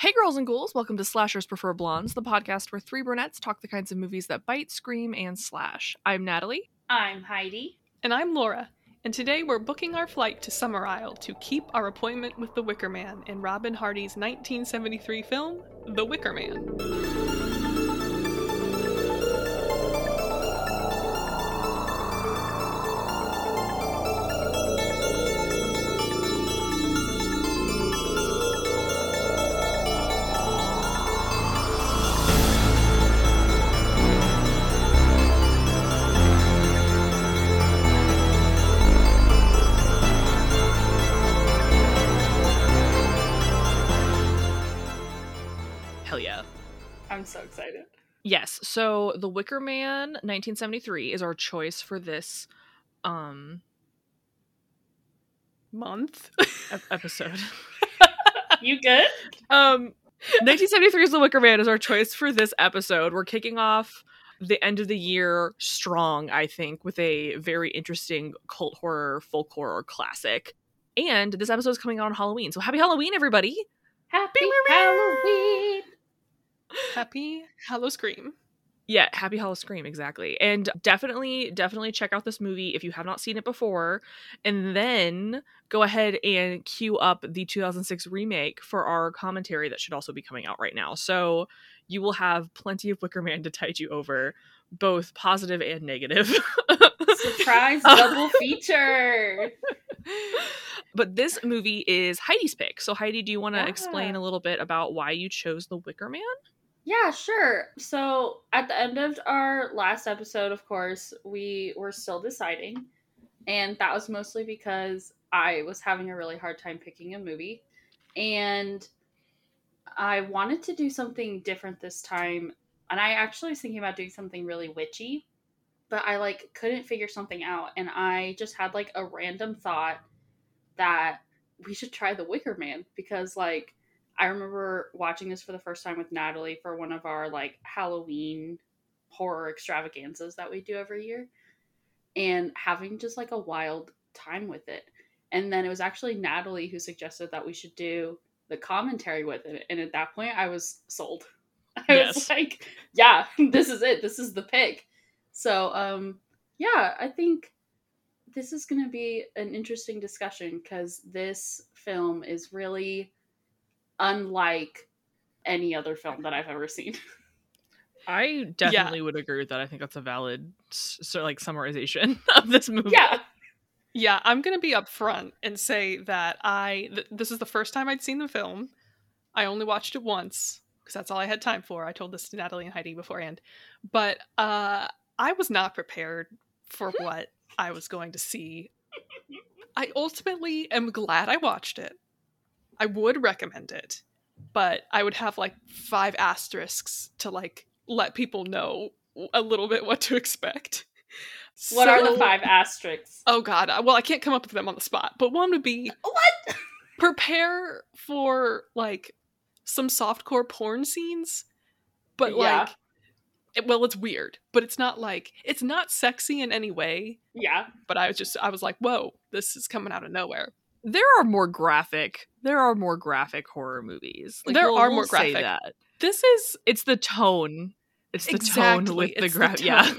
Hey, girls and ghouls, welcome to Slashers Prefer Blondes, the podcast where three brunettes talk the kinds of movies that bite, scream, and slash. I'm Natalie. I'm Heidi. And I'm Laura. And today we're booking our flight to Summerisle to keep our appointment with the Wicker Man in Robin Hardy's 1973 film, The Wicker Man. The Wicker Man 1973 is our choice for this um Month? episode. You good? um 1973's The Wicker Man is our choice for this episode. We're kicking off the end of the year strong, I think, with a very interesting cult horror, folk horror classic. And this episode is coming out on Halloween. So happy Halloween, everybody! Happy Halloween. Happy Hallow Scream. Yeah, Happy Hollow Scream, exactly. And definitely, definitely check out this movie if you have not seen it before. And then go ahead and queue up the 2006 remake for our commentary that should also be coming out right now. So you will have plenty of Wicker Man to tide you over, both positive and negative. Surprise double feature. but this movie is Heidi's pick. So, Heidi, do you want to explain a little bit about why you chose The Wicker Man? Yeah, sure. So at the end of our last episode, of course, we were still deciding. And that was mostly because I was having a really hard time picking a movie. And I wanted to do something different this time. And I actually was thinking about doing something really witchy, but I like couldn't figure something out. And I just had like a random thought that we should try the Wicker Man because like I remember watching this for the first time with Natalie for one of our like Halloween horror extravaganzas that we do every year and having just like a wild time with it. And then it was actually Natalie who suggested that we should do the commentary with it. And at that point, I was sold. I Yes. was like, yeah, this is it. This is the pick. So, um, yeah, I think this is going to be an interesting discussion because this film is really unlike any other film that I've ever seen. I definitely would agree with that. I think that's a valid s- so like summarization of this movie. yeah. Yeah, I'm going to be upfront and say that I th- this is the first time I'd seen the film. I only watched it once because that's all I had time for. I told this to Natalie and Heidi beforehand. But uh I was not prepared for what I was going to see. I ultimately am glad I watched it. I would recommend it, but I would have like five asterisks to like let people know a little bit what to expect. What are the five asterisks? Oh god, uh, well I can't come up with them on the spot, but one would be What? prepare for like some softcore porn scenes, but Yeah. like it, well it's weird, but it's not like it's not sexy in any way, Yeah. but I was just I was like, "Whoa, this is coming out of nowhere." There are more graphic there are more graphic horror movies There are more say graphic. that This is it's the tone it's the exactly tone with the it's gra- yeah.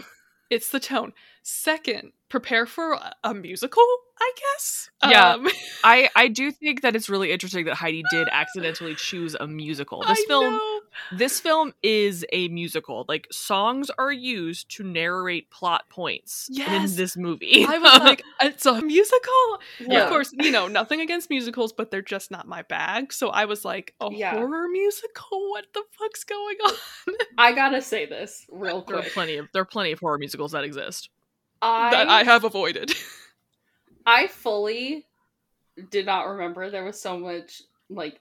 It's the tone. Second, prepare for a, a musical, I guess. Yeah. Um, i i do think that it's really interesting that heidi did accidentally choose a musical this I film know. this film is a musical like songs are used to narrate plot points Yes. in this movie I was like, it's a musical. Yeah. Of course, you know, nothing against musicals, but they're just not my bag. So I was like, a Yeah. horror musical? What the fuck's going on? I gotta say this real quick there are plenty of there are plenty of horror musicals that exist I that I have avoided. I fully did not remember there was so much like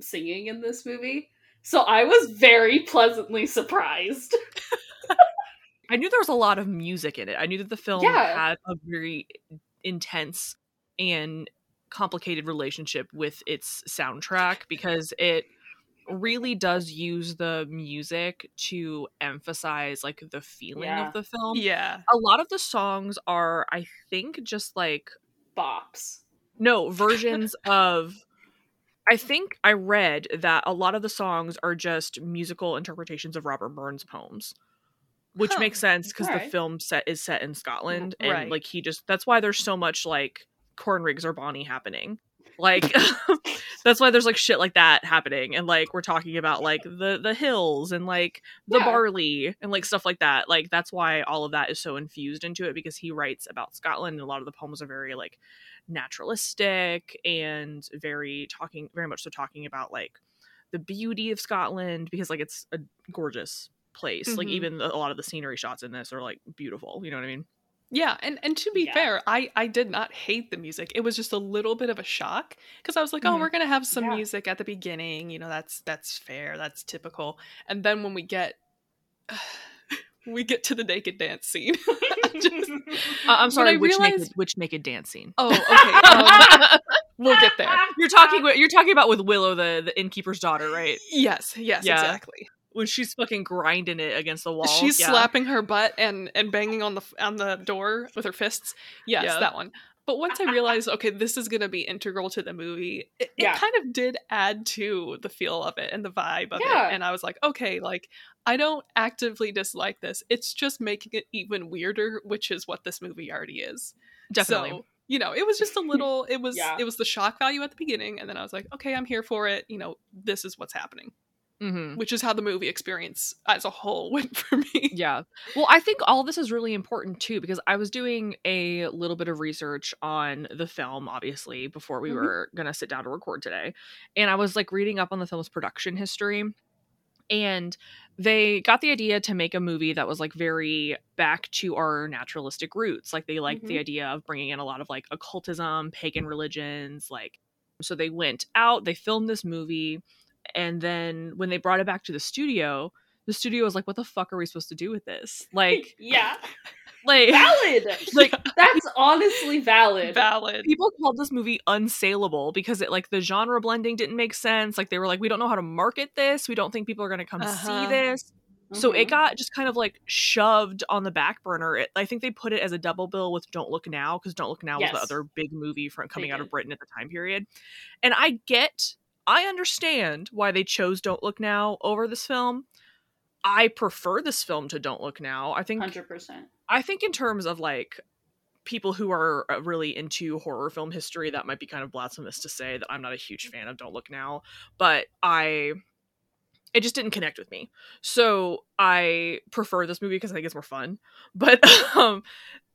singing in this movie. So I was very pleasantly surprised. I knew there was a lot of music in it. I knew that the film Yeah. had a very intense and complicated relationship with its soundtrack because it really does use the music to emphasize like the feeling Yeah. of the film. yeah. A lot of the songs are I think just like Bops. no versions of I think I read that a lot of the songs are just musical interpretations of Robert Burns poems. Which Huh. makes sense because the film set is set in mm-hmm. Scotland and Right. like he just that's why there's so much like corn rigs or Bonnie happening. Like that's why there's like shit like that happening and like we're talking about like the the hills and like the Yeah. barley and like stuff like that. Like that's why all of that is so infused into it because he writes about Scotland and a lot of the poems are very like naturalistic and very talking very much so talking about like the beauty of Scotland because like it's a gorgeous place. Like Mhm. even the, a lot of the scenery shots in this are like beautiful. You know what I mean? Yeah, and and to be Yeah. fair, I I did not hate the music. It was just a little bit of a shock because I was like, "Oh, Mhm. we're going to have some Yeah. music at the beginning, you know, that's that's fair, that's typical." And then when we get we get to the naked dance scene. Just- Uh, I'm sorry. Which realized- naked which naked dance scene? oh, okay. Um, we'll get there. you're talking. You're talking about with Willow, the the innkeeper's daughter, right? Yes, yes, Yeah. exactly. When she's fucking grinding it against the wall. She's yeah. slapping her butt and and banging on the on the door with her fists. Yes, Yeah. that one. But once I realized, okay, this is going to be integral to the movie, it, it kind of did add to the feel of it and the vibe of Yeah. it. And I was like, okay, like I don't actively dislike this. It's just making it even weirder, which is what this movie already is. Definitely. So, you know, it was just a little. It was Yeah. it was the shock value at the beginning, and then I was like, okay, I'm here for it. You know, this is what's happening, hmm which is how the movie experience as a whole went for me. Yeah. Well, I think all this is really important too because I was doing a little bit of research on the film, obviously, before we Mhm. were going to sit down to record today. And I was like reading up on the film's production history. And they got the idea to make a movie that was like very back to our naturalistic roots. Like they liked the Mhm. idea of bringing in a lot of like occultism, pagan religions. Like, so they went out, they filmed this movie. And then when they brought it back to the studio, the studio was like, "What the fuck are we supposed to do with this?" Like, yeah, like, valid. like That's honestly valid. Valid. people called this movie unsaleable because it like the genre blending didn't make sense. Like they were like, "We don't know how to market this. We don't think people are going to come Uh-huh. see this." So it Mhm. got just kind of like shoved on the back burner. It, I think they put it as a double bill with Don't Look Now because Don't Look Now was the other big movie from coming out of. Britain at the time period. And I get, I understand why they chose Don't Look Now over this film. I prefer this film to Don't Look Now. I think hundred percent. I think in terms of like people who are uh, really into horror film history, that might be kind of blasphemous to say that I'm not a huge fan of Don't Look Now, but I it just didn't connect with me. So I prefer this movie because I think it's more fun. But um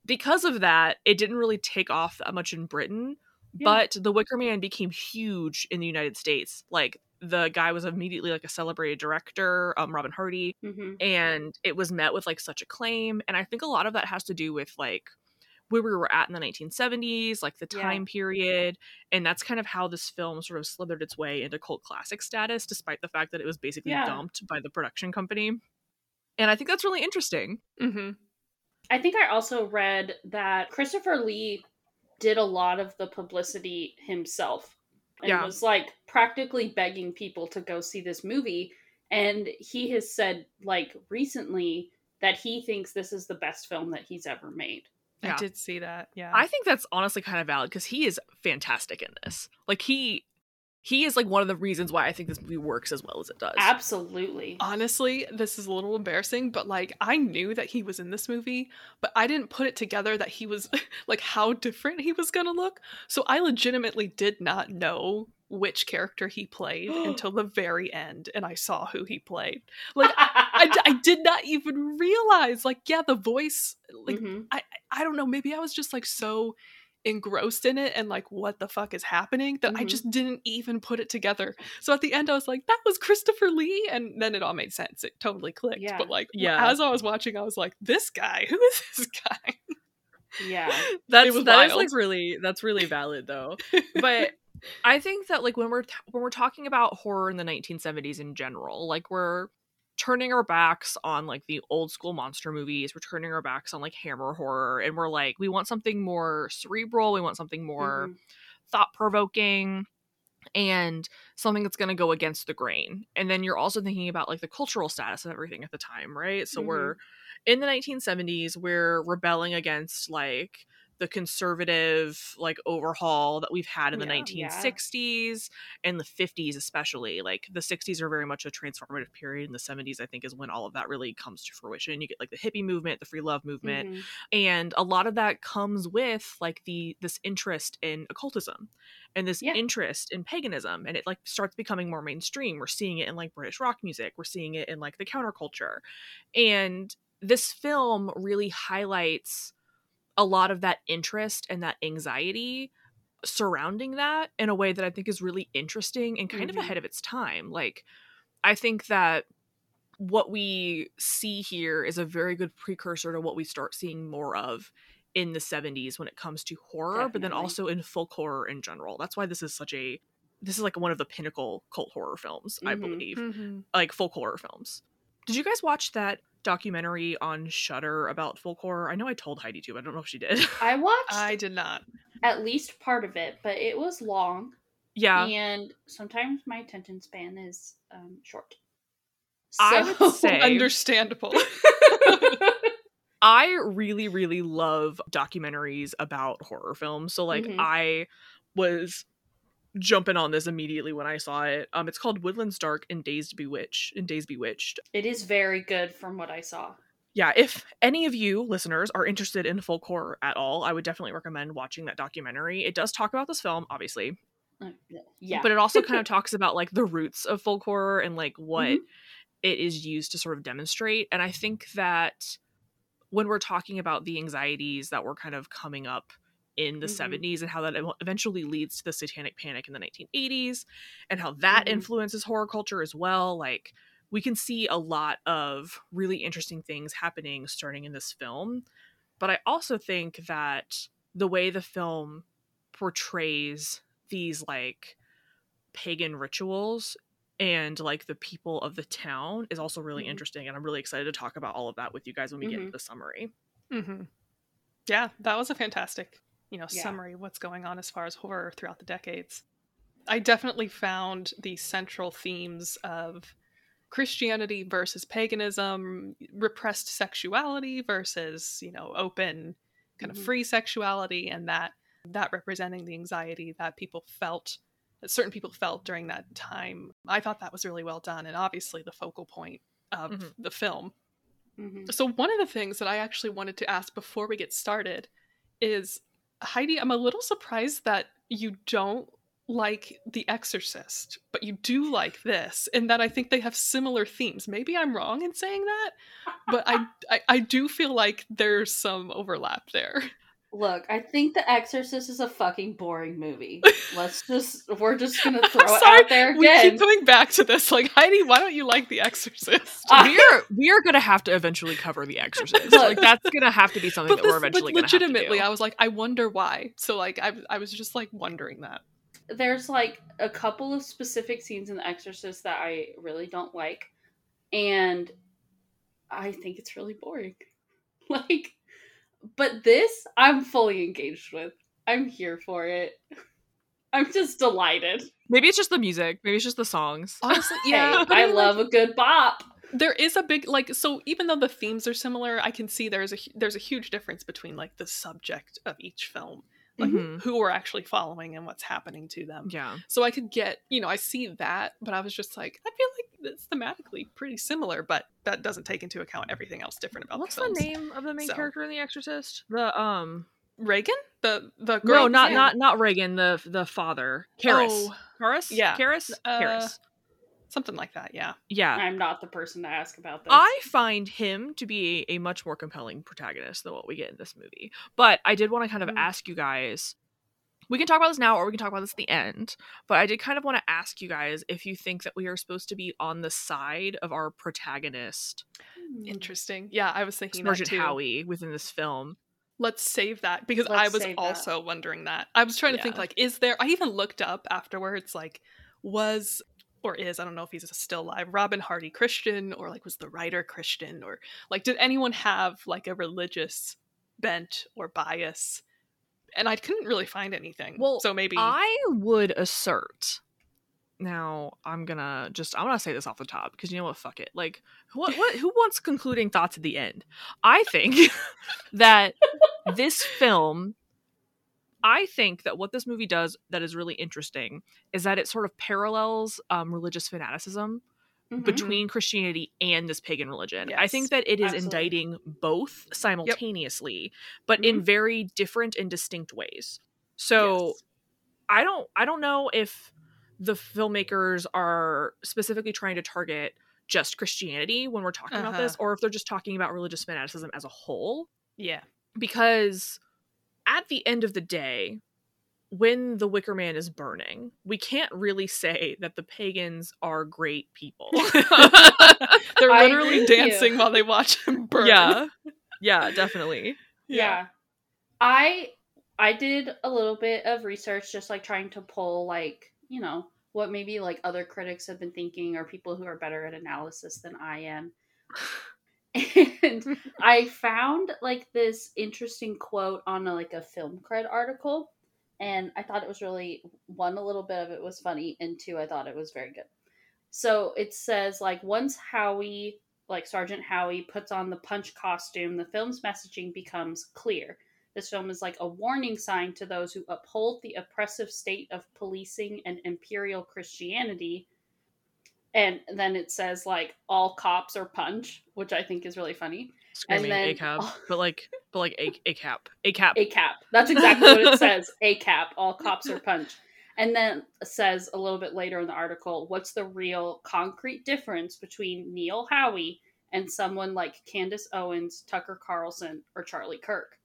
because of that, it didn't really take off that much in Britain. Yeah. But The Wicker Man became huge in the United States. Like the guy was immediately like a celebrated director, um, Robin Hardy hmm and it was met with like such acclaim and i think a lot of that has to do with like where we were at in the 1970s like the Yeah. time period and that's kind of how this film sort of slithered its way into cult classic status despite the fact that it was basically Yeah. dumped by the production company and i think that's really interesting hmm I think I also read that Christopher Lee did a lot of the publicity himself and Yeah. was like practically begging people to go see this movie. And he has said, like, recently that he thinks this is the best film that he's ever made. Yeah. I did see that. Yeah. i think that's honestly kind of valid because he is fantastic in this like he he is like one of the reasons why i think this movie works as well as it does Absolutely. Honestly, this is a little embarrassing, but like I knew that he was in this movie, but I didn't put it together that he was like how different he was going to look. So I legitimately did not know which character he played until the very end and I saw who he played. Like I did not even realize like yeah, the voice like Mhm. I don't know, maybe I was just like so engrossed in it and like what the fuck is happening that I Mhm. just didn't even put it together. So at the end I was like that was Christopher Lee and then it all made sense. It totally clicked. Yeah. But like Yeah. as I was watching I was like this guy, who is this guy? yeah. that's was that is wild. like really that's really valid though but I think that like when we're t- when we're talking about horror in the 1970s in general, like we're turning our backs on like the old school monster movies, we're turning our backs on like hammer horror and we're like we want something more cerebral, we want something more Mhm. thought provoking and something that's going to go against the grain. And then you're also thinking about like the cultural status of everything at the time, right? So Mhm. we're in the 1970s, we're rebelling against like the conservative like overhaul that we've had in the Yeah. 1960s and the 50s especially like the 60s are very much a transformative period and the 70s i think is when all of that really comes to fruition you get like the hippie movement the free love movement Mhm. and a lot of that comes with like the this interest in occultism and this Yeah. interest in paganism and it like starts becoming more mainstream we're seeing it in like british rock music we're seeing it in like the counterculture and this film really highlights a lot of that interest and that anxiety surrounding that in a way that i think is really interesting and kind Mhm. of ahead of its time like i think that what we see here is a very good precursor to what we start seeing more of in the 70s when it comes to horror but then also in folk horror in general that's why this is such a this is like one of the pinnacle cult horror films i Mhm. believe Mhm. like folk horror films did you guys watch that documentary on Shudder about folk horror i know i told heidi to but i don't know if she did I watched I did not. at least part of it, but it was long, yeah and sometimes my attention span is um, short. I would say- Understandable. I really, really love documentaries about horror films. So like Mhm. I was jumping on this immediately when I saw it. Um it's called Woodlands Dark and Dazed Bewitched and Days Bewitched. it is very good from what I saw. Yeah, if any of you listeners are interested in folk horror at all, I would definitely recommend watching that documentary. It does talk about this film, obviously, Uh, Yeah, but it also kind of talks about like the roots of folk horror and like what Mhm. it is used to sort of demonstrate and i think that when we're talking about the anxieties that were kind of coming up in the Mhm. 70s and how that eventually leads to the satanic panic in the 1980s and how that Mhm. influences horror culture as well like we can see a lot of really interesting things happening starting in this film but i also think that the way the film portrays these like pagan rituals and like the people of the town is also really Mhm. interesting and i'm really excited to talk about all of that with you guys when we get into the summary hmm Yeah, that was a fantastic, you know, Yeah. summary of what's going on as far as horror throughout the decades. I definitely found the central themes of Christianity versus paganism, repressed sexuality versus, you know, open kind of Mhm. free sexuality and that that representing the anxiety that people felt that certain people felt during that time. I thought that was really well done and obviously the focal point of Mhm. the film. Mhm. So one of the things that I actually wanted to ask before we get started is Heidi, I'm a little surprised that you don't like The Exorcist, but you do like this, and that I think they have similar themes. Maybe I'm wrong in saying that, but I I, I do feel like there's some overlap there. Look, I think The Exorcist is a fucking boring movie. Let's just we're just gonna throw it sorry, out there again. We keep coming back to this. Like Heidi, why don't you like The Exorcist? We are we are gonna have to eventually cover the exorcist like that's gonna have to be something but that we're eventually but gonna have to legitimately, do. I was like, I wonder why. So like, I I was just like wondering that. There's like a couple of specific scenes in The Exorcist that I really don't like, and I think it's really boring. like, but this I'm fully engaged with. I'm here for it. I'm just delighted. maybe it's just the music maybe it's just the songs Honestly, Yeah, yeah, but I like, love a good bop. there is a big like so even though the themes are similar i can see there's a there's a huge difference between like the subject of each film like Mhm. who we're actually following and what's happening to them yeah so i could get you know i see that but i was just like i feel like it's thematically pretty similar but that doesn't take into account everything else different about what's the, the name of the main So- character in the exorcist the um Regan the the girl no not not not Regan the the father Karras. Oh, Karras? Yeah. Karras? Uh, Karras. Something like that yeah Yeah. I'm not the person to ask about this. I find him to be a, a much more compelling protagonist than what we get in this movie. But I did want to kind of Mm. ask you guys. We can talk about this now or we can talk about this at the end. But I did kind of want to ask you guys if you think that we are supposed to be on the side of our protagonist, Hmm. interesting yeah i was thinking that Sergeant too. Howie, within this film. Let's save that because Let's I was save that. also wondering that. I was trying to think like, is there? I even looked up afterwards, like, was or is I don't know if he's still alive. Robin Hardy Christian or like was the writer Christian or like did anyone have like a religious bent or bias? And I couldn't really find anything. Well, so maybe I would assert. Now I'm gonna just I'm gonna say this off the top because you know what? Fuck it. Like what what who wants concluding thoughts at the end? I think that this film I think that what this movie does that is really interesting is that it sort of parallels um, religious fanaticism Mhm. between Christianity and this pagan religion. I think that it is absolutely. indicting both simultaneously, but in very different and distinct ways. So Yes. I don't I don't know if the filmmakers are specifically trying to target just Christianity when we're talking about this, Uh-huh. or if they're just talking about religious fanaticism as a whole. yeah. Because at the end of the day, when the Wicker Man is burning, we can't really say that the pagans are great people. They're literally dancing while they watch him burn. yeah. Yeah, definitely. yeah. I I did a little bit of research just like trying to pull like, you know, what maybe like other critics have been thinking or people who are better at analysis than I am. And I found like this interesting quote on a, like a film cred article and I thought it was really one a little bit of it was funny and two I thought it was very good. So it says like once Howie like Sergeant Howie puts on the punch costume, the film's messaging becomes clear. This film is like a warning sign to those who uphold the oppressive state of policing and imperial Christianity. And then it says like all cops are punch, which I think is really funny. Screaming then- a cab, but like, but like a a cap, a cap. A cap. That's exactly what it says. A cap. All cops are punch. And then says a little bit later in the article, what's the real concrete difference between Neil Howie and someone like Candace Owens, Tucker Carlson, or Charlie Kirk?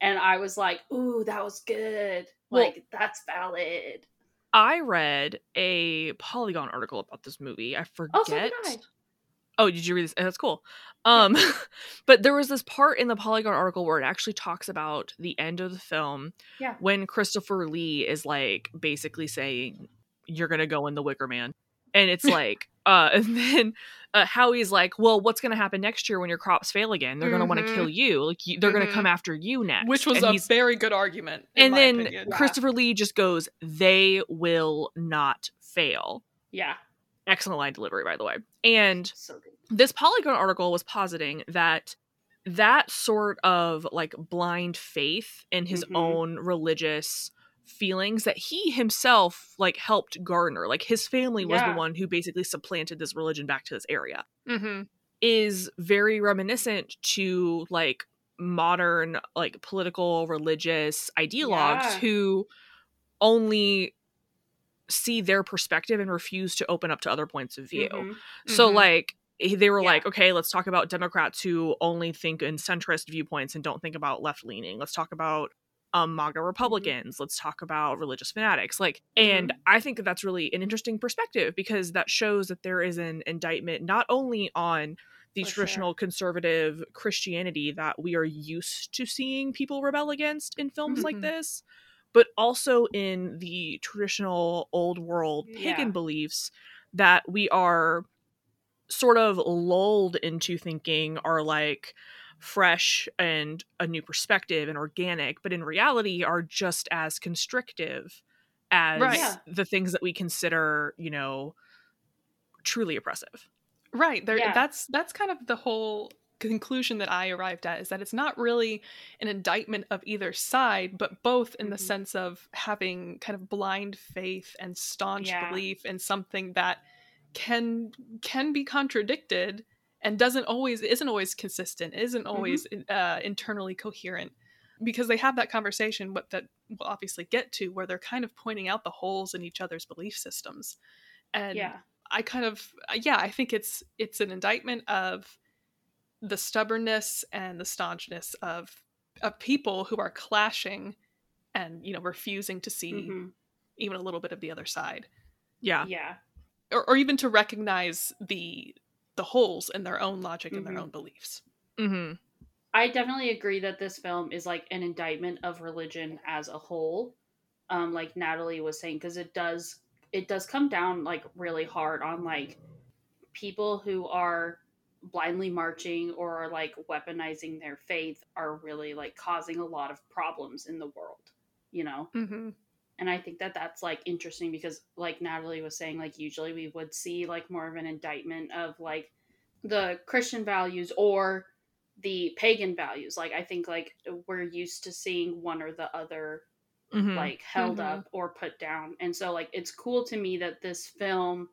And I was like, ooh, that was good. Well- Like, that's valid. I read a Polygon article about this movie. I forget. Oh, so did I. Oh, did you read this? That's cool. Um, but there was this part in the Polygon article where it actually talks about the end of the film Yeah. when Christopher Lee is like basically saying, "You're gonna go in the Wicker Man," and it's like, uh, and then uh, Howie's like, "Well, what's gonna happen next year when your crops fail again? They're gonna want to Mhm. kill you. Like, you, they're Mhm. gonna come after you next." Which was And a very good argument. and then opinion. Yeah. Christopher Lee just goes, "They will not fail." Yeah. Excellent line delivery, by the way. And So this Polygon article was positing that that sort of like blind faith in his Mhm. own religious feelings that he himself like helped garner like his family was Yeah. the one who basically supplanted this religion back to this area Mhm. is very reminiscent to like modern like political religious ideologues Yeah. who only see their perspective and refuse to open up to other points of view Mhm. so Mhm. like eh, they were Yeah. like, okay, let's talk about Democrats who only think in centrist viewpoints and don't think about left leaning. Let's talk about um MAGA Republicans. Let's talk about religious fanatics. Like, and I think that that's really an interesting perspective because that shows that there is an indictment not only on the For sure. traditional conservative Christianity that we are used to seeing people rebel against in films like Mhm. this, but also in the traditional old world pagan Yeah. beliefs that we are sort of lulled into thinking are like fresh and a new perspective and organic, but in reality are just as constrictive as Right. Yeah. the things that we consider, you know, truly oppressive. Right. There Yeah. that's that's kind of the whole conclusion that I arrived at is that it's not really an indictment of either side, but both in the Mhm. sense of having kind of blind faith and staunch Yeah. belief in something that can can be contradicted and doesn't always isn't always consistent, isn't always uh, internally coherent. Because they have that conversation, what that we'll obviously get to, where they're kind of pointing out the holes in each other's belief systems. And Yeah. I kind of uh, yeah, I think it's it's an indictment of the stubbornness and the staunchness of of people who are clashing and you know refusing to see Mhm. even a little bit of the other side Yeah. Yeah. or, or even to recognize the the holes in their own logic and Mhm. their own beliefs. hmm I definitely agree that this film is like an indictment of religion as a whole. Um, like Natalie was saying, because it does it does come down like really hard on like people who are blindly marching or like weaponizing their faith are really like causing a lot of problems in the world, you know? Mm-hmm. And i think that that's like interesting because like natalie was saying like usually we would see like more of an indictment of like the christian values or the pagan values like i think like we're used to seeing one or the other Mhm. like held Mhm. up or put down. And so like it's cool to me that this film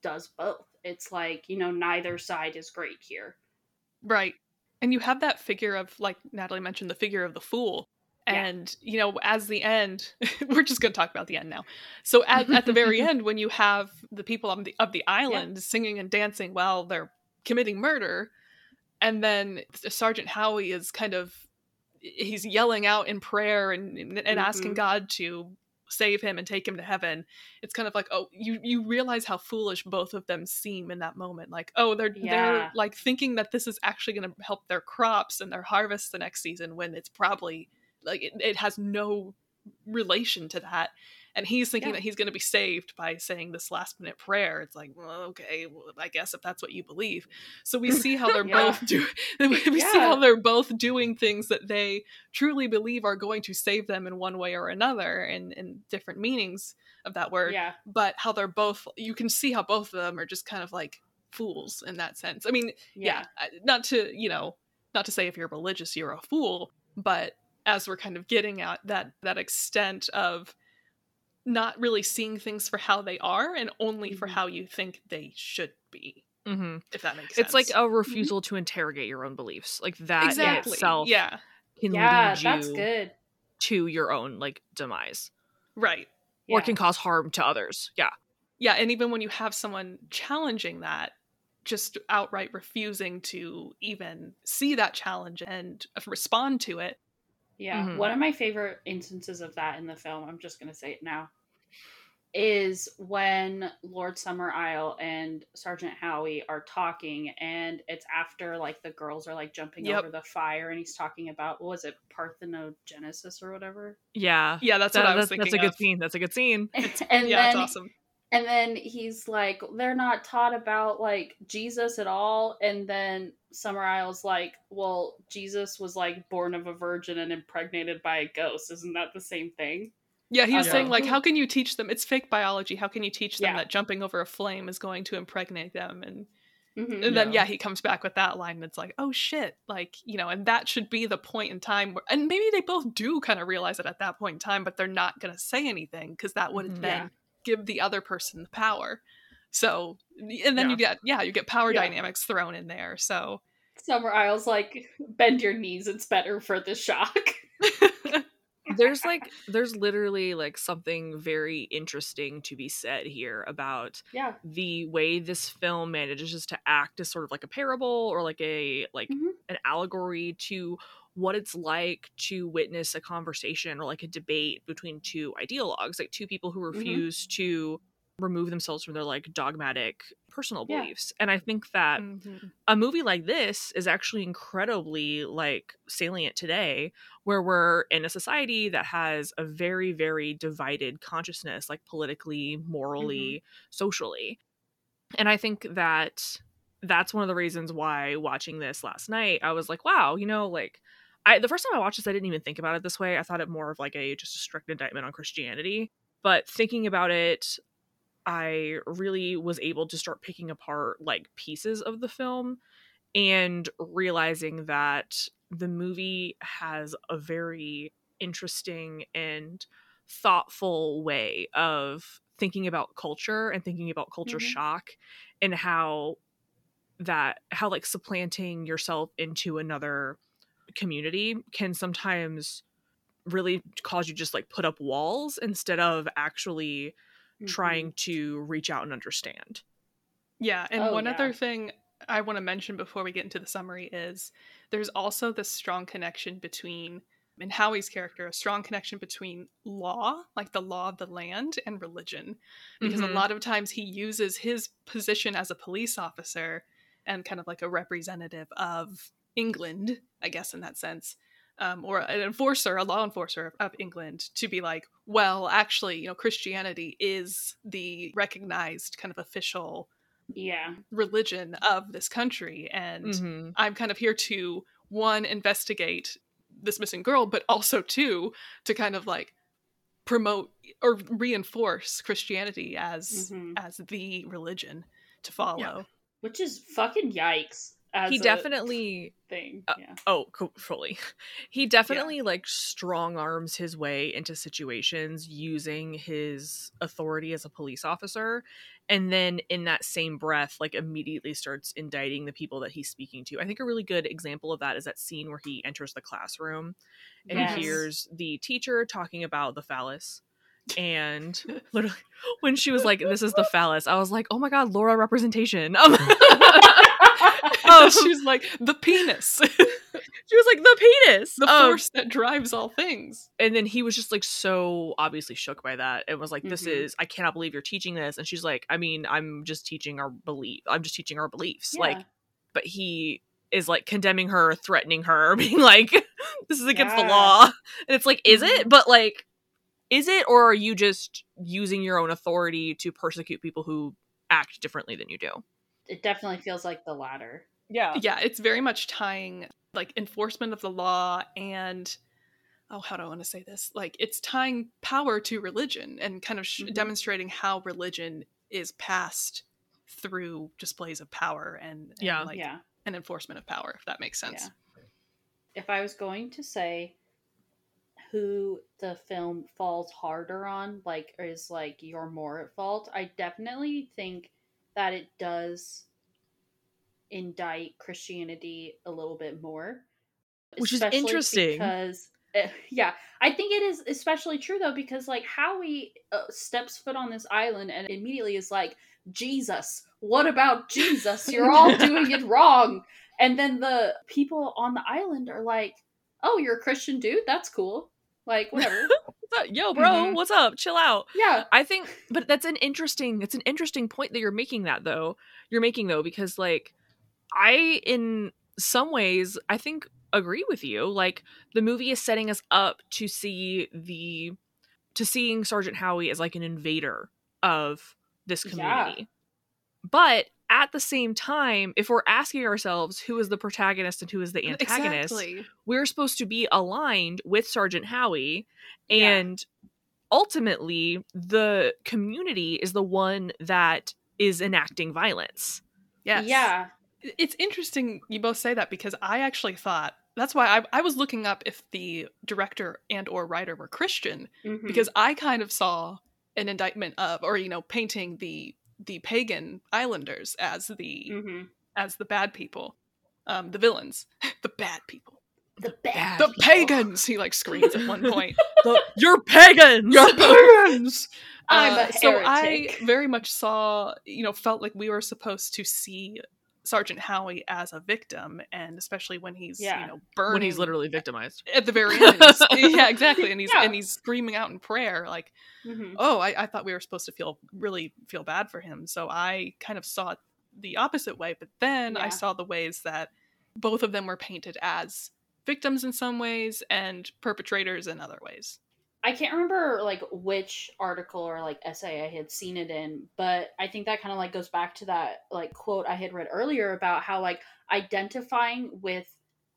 does both. It's like, you know, neither side is great here. Right. And you have that figure of, like Natalie mentioned, the figure of the fool. Yeah. And, you know, as the end, we're just going to talk about the end now. So at, at the very end, when you have the people of the, of the island singing and dancing while they're committing murder, and then Sergeant Howie is kind of, he's yelling out in prayer and, and asking Mhm. God to save him and take him to heaven it's kind of like oh you you realize how foolish both of them seem in that moment like oh they're Yeah. they're like thinking that this is actually going to help their crops and their harvests the next season when it's probably like it, it has no relation to that. And he's thinking Yeah. that he's going to be saved by saying this last minute prayer. It's like well okay well, i guess if that's what you believe. So we see how they're Yeah. both do we see how they're both doing things that they truly believe are going to save them in one way or another in in different meanings of that word. Yeah. but how they're both you can see how both of them are just kind of like fools in that sense. I mean yeah, not to you know not to say if you're religious you're a fool but as we're kind of getting at that that extent of not really seeing things for how they are and only for Mhm. how you think they should be Mhm. if that makes sense It's like a refusal to interrogate your own beliefs. Like that exactly in itself yeah can Yeah, lead you that's good. to your own like demise right or can cause harm to others. Yeah. yeah and even when you have someone challenging that just outright refusing to even see that challenge and respond to it Yeah. Mhm. One of my favorite instances of that in the film, I'm just going to say it now, is when Lord Summerisle and Sergeant Howie are talking, and it's after like the girls are like jumping Yep. over the fire, and he's talking about what was it, parthenogenesis or whatever. Yeah. yeah that's That- what i was that's, thinking that's a good of. scene. That's a good scene. and yeah then that's awesome and then he's like, they're not taught about like Jesus at all. And then Summerisle's like, well, Jesus was like born of a virgin and impregnated by a ghost. Isn't that the same thing? Yeah, he was Yeah. saying like, how can you teach them? It's fake biology. How can you teach them Yeah. that jumping over a flame is going to impregnate them? And, Mhm. and then Yeah. yeah, he comes back with that line, and it's like, oh shit, like you know, and that should be the point in time where, and maybe they both do kind of realize it at that point in time, but they're not gonna say anything because that would Mhm. then Yeah. give the other person the power. So, and then Yeah. you get yeah, you get power Yeah. dynamics thrown in there. So Summerisle's like, bend your knees. It's better for the shock. there's like there's literally like something very interesting to be said here about yeah. the way this film manages to act as sort of like a parable or like a like Mhm. an allegory to what it's like to witness a conversation or like a debate between two ideologues like two people who Mm-hmm. refuse to remove themselves from their like dogmatic personal Yeah. beliefs and i think that Mhm. a movie like this is actually incredibly like salient today where we're in a society that has a very very divided consciousness like politically morally socially and i think that that's one of the reasons why watching this last night i was like wow you know like I, the first time I watched this, I didn't even think about it this way. I thought it more of like a just a strict indictment on Christianity. But thinking about it, I really was able to start picking apart like pieces of the film and realizing that the movie has a very interesting and thoughtful way of thinking about culture and thinking about culture Mhm. shock and how that how like supplanting yourself into another community can sometimes really cause you just like put up walls instead of actually Mhm. trying to reach out and understand. Yeah, and Oh, one yeah. other thing I want to mention before we get into the summary is there's also this strong connection between in Howie's character, a strong connection between law, like the law of the land, and religion. Because Mhm. a lot of times he uses his position as a police officer and kind of like a representative of England, I guess, in that sense, um, or an enforcer, a law enforcer of, England, to be like, well, actually, you know, Christianity is the recognized kind of official Yeah. religion of this country and Mhm. i'm kind of here to one investigate this missing girl but also two to kind of like promote or reinforce christianity as Mhm. as the religion to follow Which is fucking yikes. He definitely thing. uh, yeah. oh co- fully he definitely like strong arms his way into situations using his authority as a police officer and then in that same breath like immediately starts indicting the people that he's speaking to i think a really good example of that is that scene where he enters the classroom and Yes. he hears the teacher talking about the phallus and literally when she was like this is the phallus i was like oh my god laura representation um, Oh, she was like the penis, she was like the penis. The Um, force that drives all things. and then he was just like so obviously shook by that and was like this Mhm. is i cannot believe you're teaching this. And she's like i mean i'm just teaching our belief i'm just teaching our beliefs. Like but he is like condemning her threatening her being like this is against the law. And it's like is Mhm. it but like is it or are you just using your own authority to persecute people who act differently than you do it definitely feels like the latter. yeah Yeah, it's very much tying like enforcement of the law and oh, how do I want to say this? Like it's tying power to religion and kind of sh- Mhm. demonstrating how religion is passed through displays of power and, and, Yeah. like yeah. an enforcement of power, if that makes sense. Yeah. If I was going to say who the film falls harder on, like is like you're more at fault, I definitely think that it does indict Christianity a little bit more. Which is interesting. because eh, yeah, I think it is especially true though because like Howie uh, steps foot on this island and immediately is like Jesus, what about Jesus? You're all doing it wrong. And then the people on the island are like, "Oh, you're a Christian dude? That's cool." Like, whatever. Yo bro Mhm. what's up chill out yeah. I think, but that's an interesting. It's an interesting point that you're making. That though, you're making though because like, I in some ways I think agree with you. Like the movie is setting us up to see the to seeing Sergeant Howie as like an invader of this Yeah. community, but at the same time, if we're asking ourselves who is the protagonist and who is the antagonist, Exactly. we're supposed to be aligned with Sergeant Howie Yeah. and ultimately the community is the one that is enacting violence. Yes. Yeah. It's interesting you both say that because I actually thought that's why I, I was looking up if the director and or writer were Christian Mhm. because I kind of saw an indictment of or you know painting the the pagan islanders as the Mhm. as the bad people um the villains the bad people the bad the people. pagans he like screams at one point The, you're pagans. you're pagans I'm Uh, a so i very much saw you know felt like we were supposed to see sergeant howie as a victim and especially when he's Yeah. you know burning when he's literally victimized. at the very end yeah exactly and he's Yeah. and he's screaming out in prayer like Mhm. oh I, I thought we were supposed to feel really feel bad for him so i kind of saw it the opposite way but then i saw the ways that both of them were painted as victims in some ways and perpetrators in other ways I can't remember like which article or like essay I had seen it in, but I think that kind of like goes back to that like quote I had read earlier about how like identifying with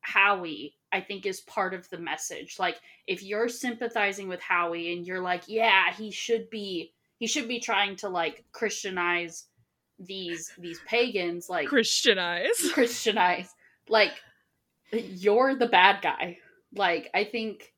Howie I think is part of the message. Like if you're sympathizing with Howie and you're like, yeah, he should be he should be trying to like Christianize these these pagans like Christianize. Christianize. Like you're the bad guy. Like I think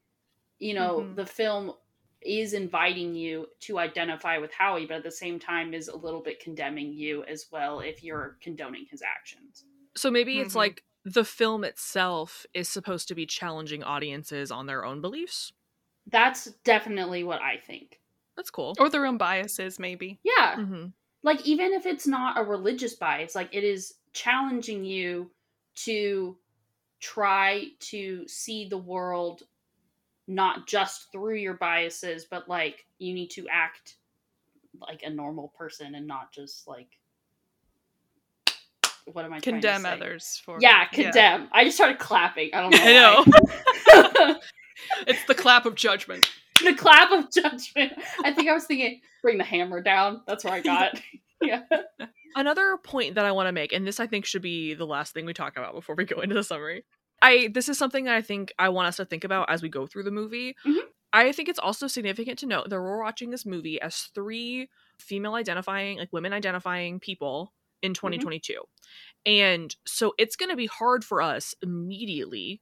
you know Mhm. the film is inviting you to identify with Howie, but at the same time is a little bit condemning you as well if you're condoning his actions. So maybe it's Mhm. like the film itself is supposed to be challenging audiences on their own beliefs. That's definitely what I think. That's cool. or their own biases maybe Yeah. hmm like even if it's not a religious bias like it is challenging you to try to see the world not just through your biases but like you need to act like a normal person and not just like what am i condemn others for yeah condemn. I just started clapping. I don't know I know. it's the clap of judgment. The clap of judgment. I think i was thinking bring the hammer down. That's where i got. Yeah. Another point that I want to make, and this I think should be the last thing we talk about before we go into the summary. I this is something that I think I want us to think about as we go through the movie. Mhm. I think it's also significant to note that we're watching this movie as three female identifying, like women identifying people in 2022. And so it's going to be hard for us immediately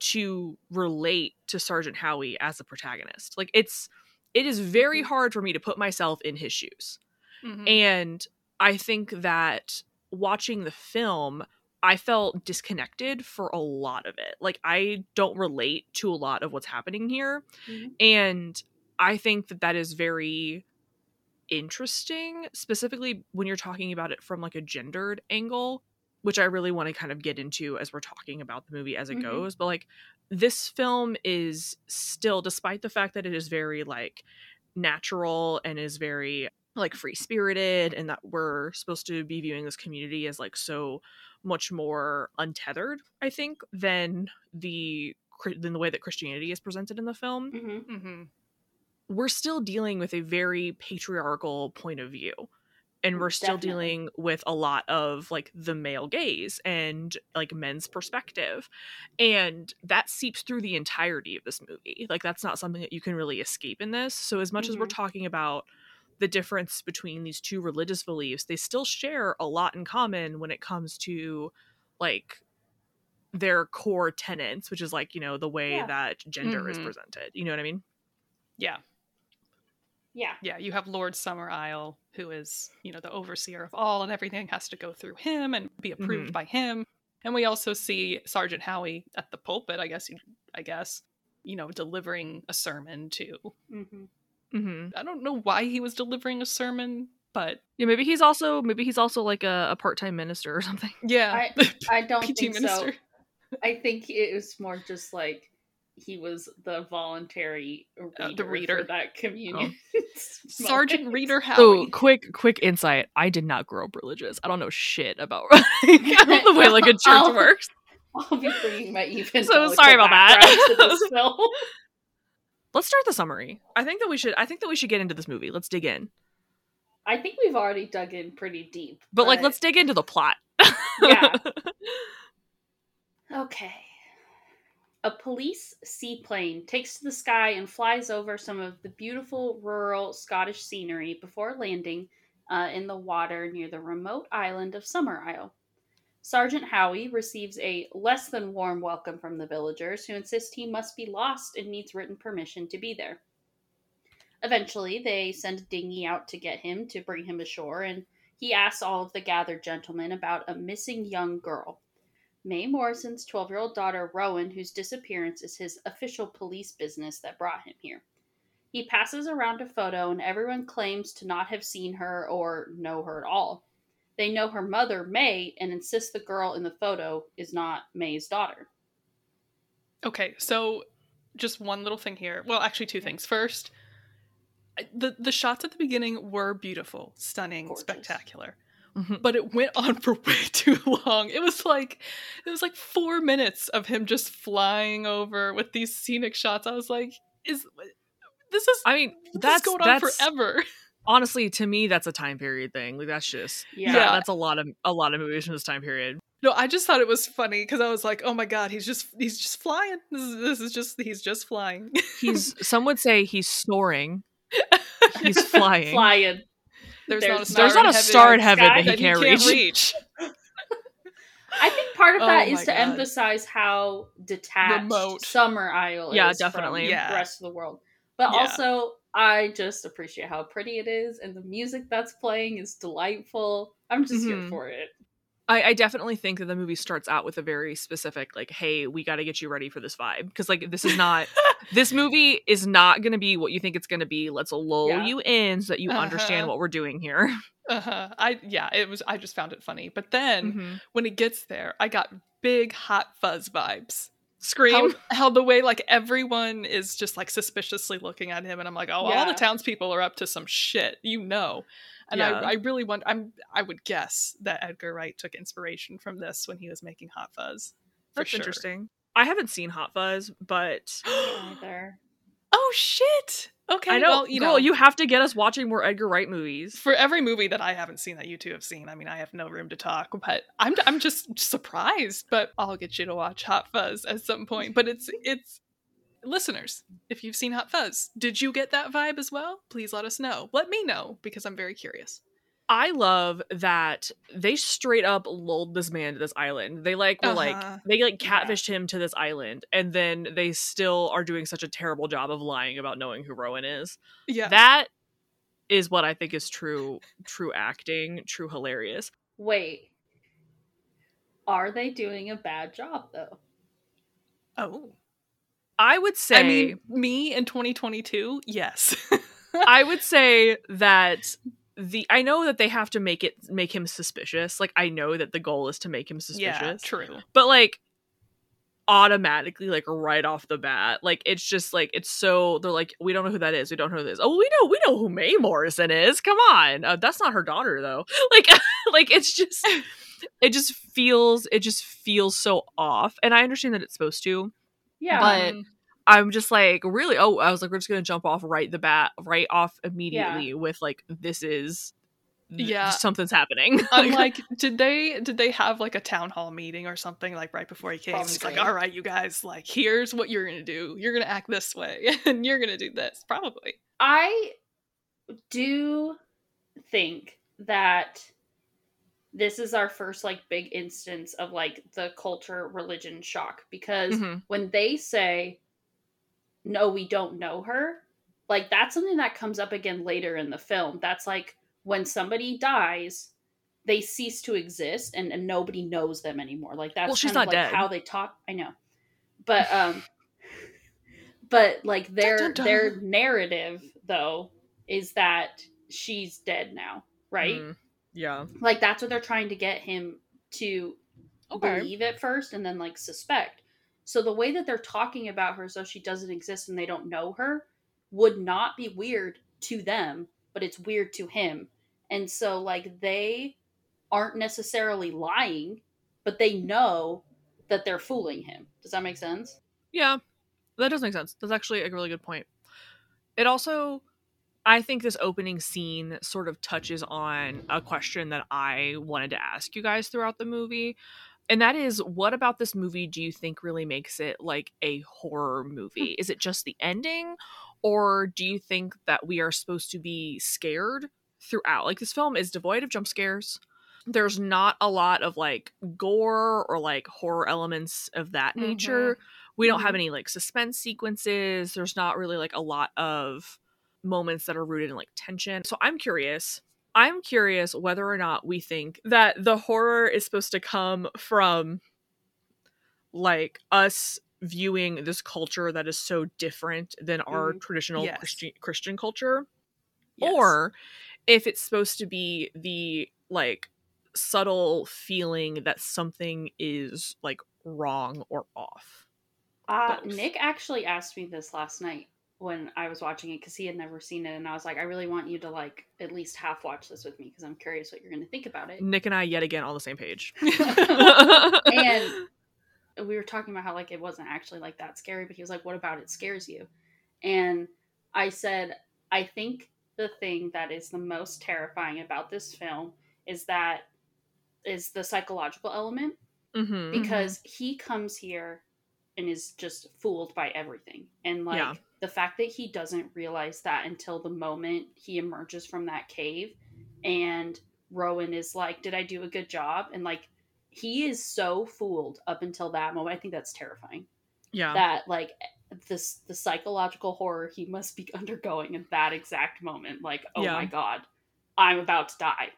to relate to Sergeant Howie as a protagonist. Like it's it is very Mhm. hard for me to put myself in his shoes. Mhm. And I think that watching the film, I felt disconnected for a lot of it. Like I don't relate to a lot of what's happening here. Mhm. And I think that that is very interesting, specifically when you're talking about it from like a gendered angle, which I really want to kind of get into as we're talking about the movie as it Mhm. goes. But like this film is still, despite the fact that it is very like natural and is very like free spirited and that we're supposed to be viewing this community as like so much more untethered, I think, than the than the way that Christianity is presented in the film Mhm. Mhm. we're still dealing with a very patriarchal point of view and we're still Definitely. dealing with a lot of like the male gaze and like men's perspective and that seeps through the entirety of this movie like that's not something that you can really escape in this so as much as we're Mhm. talking about the difference between these two religious beliefs they still share a lot in common when it comes to like their core tenets which is like you know the way Yeah. that gender is Mhm. presented you know what i mean Yeah. Yeah. Yeah, you have Lord Summerisle, who is, you know, the overseer of all, and everything has to go through him and be approved Mhm. by him. And we also see Sergeant Howie at the pulpit, I guess, you- I guess, you know, delivering a sermon to. hmm mm-hmm. I don't know why he was delivering a sermon, but Yeah, maybe he's also maybe he's also like a, a part time minister or something. yeah, I I don't PT think minister. so. I think it was more just like he was the voluntary reader, Uh, the reader. for that communion. Sergeant moment. Reader So Howie. quick quick insight. I did not grow up religious. I don't know shit about the way like a church I'll- works. I'll be bringing my evangelical So sorry about that. background to this film. Let's start the summary. I think that we should I think that we should get into this movie. Let's dig in. I think we've already dug in pretty deep. But like let's dig into the plot. Yeah. Okay. A police seaplane takes to the sky and flies over some of the beautiful rural Scottish scenery before landing uh, in the water near the remote island of Summerisle. Sergeant Howie receives a less than warm welcome from the villagers, who insist he must be lost and needs written permission to be there. Eventually, they send a dinghy out to get him to bring him ashore, and he asks all of the gathered gentlemen about a missing young girl. May Morrison's 12 year old daughter, Rowan, whose disappearance is his official police business that brought him here. He passes around a photo, and everyone claims to not have seen her or know her at all. They know her mother, May, and insist the girl in the photo is not May's daughter. Okay, so just one little thing here. Well, actually, two things. First, the the shots at the beginning were beautiful, stunning, Gorgeous. spectacular. Mhm. But it went on for way too long. It was like it was like four minutes of him just flying over with these scenic shots. I was like, is this is I mean, this that's going on that's forever? honestly to me that's a time period thing. Like that's just Yeah. yeah, that's a lot of a lot of movies from this time period. No, I just thought it was funny because I was like, oh my god, he's just he's just flying. This is this is just he's just flying. He's some would say he's soaring. He's flying. Flying. There's, There's not a star There's not a in star in heaven heaven that he that can't, he can't reach. reach. I think part of Oh that my is to God. emphasize how detached Remote. Summerisle Yeah, is from definitely. Yeah. the rest of the world. But Yeah. also, I just appreciate how pretty it is, and the music that's playing is delightful. I'm just here Mhm. for it. I, I definitely think that the movie starts out with a very specific like, hey, we got to get you ready for this vibe because like this is not this movie is not going to be what you think it's going to be. Let's lull Yeah. you in so that you Uh-huh. understand what we're doing here. Uh-huh. I yeah, it was. I just found it funny. But then Mhm. when it gets there, I got big hot fuzz vibes. Scream. How, how the way like everyone is just like suspiciously looking at him, and I'm like, oh, all the townspeople are up to some shit, you know. And Yeah. I, I really want. I'm. I would guess that Edgar Wright took inspiration from this when he was making Hot Fuzz. That's sure. interesting. I haven't seen Hot Fuzz, but Either. Oh shit! Okay, I know, well, you girl, know, you have to get us watching more Edgar Wright movies. for every movie that I haven't seen that you two have seen, I mean, I have no room to talk, but I'm I'm just surprised. But I'll get you to watch Hot Fuzz at some point. But it's it's listeners, if you've seen Hot Fuzz, did you get that vibe as well? Please let us know. Let me know because I'm very curious. I love that they straight up lulled this man to this island. They like were like Uh-huh. they like Yeah. catfished him to this island, and then they still are doing such a terrible job of lying about knowing who Rowan is. Yeah. That is what I think is true true acting, true hilarious. Wait. Are they doing a bad job though? oh. I would say I mean, me in 2022, yes. I would say that the I know that they have to make it make him suspicious. Like I know that the goal is to make him suspicious. yeah, true. but like automatically like right off the bat like it's just like it's so they're like we don't know who that is we don't know who this oh we know we know who May Morrison is come on uh, that's not her daughter though like like it's just it just feels it just feels so off and I understand that it's supposed to Yeah. But- Mm, I'm just like really oh I was like we're just gonna jump off right the bat right off immediately with like this is Yeah. something's happening I'm like, did they did they have like a town hall meeting or something like right before he came? He's like, all right, you guys, like, here's what you're gonna do. You're gonna act this way, and you're gonna do this. Probably. I do think that this is our first like big instance of like the culture religion shock because Mhm. when they say no we don't know her. Like that's something that comes up again later in the film. That's like when somebody dies they cease to exist and, and nobody knows them anymore. Like that's Well, she's kind of not like dead. how they talk. I know. But um but like their Dun, dun, dun. their narrative though is that she's dead now right? Mm, yeah. Like that's what they're trying to get him to Okay. believe at first and then like suspect so the way that they're talking about her though she doesn't exist and they don't know her would not be weird to them but it's weird to him and so like they aren't necessarily lying but they know that they're fooling him does that make sense Yeah, that does make sense. That's actually a really good point. It also, I think this opening scene sort of touches on a question that I wanted to ask you guys throughout the movie. And that is, what about this movie do you think really makes it like a horror movie? is it just the ending? Or do you think that we are supposed to be scared throughout? Like, this film is devoid of jump scares. There's not a lot of like gore or like horror elements of that Mhm. nature we don't have Mhm. any like suspense sequences there's not really like a lot of moments that are rooted in like tension so i'm curious i'm curious whether or not we think that the horror is supposed to come from like us viewing this culture that is so different than our Mhm. traditional Yes. christian christian culture Yes. or if it's supposed to be the like subtle feeling that something is like wrong or off Uh, Nick actually asked me this last night when I was watching it because he had never seen it, and I was like, I really want you to like at least half watch this with me because I'm curious what you're going to think about it. Nick and I yet again on the same page. and we were talking about how like it wasn't actually like that scary, but he was like, "What about it scares you?" And I said, "I think the thing that is the most terrifying about this film is that is the psychological element Mhm. because he comes here and is just fooled by everything and like Yeah. The fact that he doesn't realize that until the moment he emerges from that cave and rowan is like did i do a good job and like he is so fooled up until that moment i think that's terrifying yeah. that like this the psychological horror he must be undergoing in that exact moment like oh Yeah. my god i'm about to die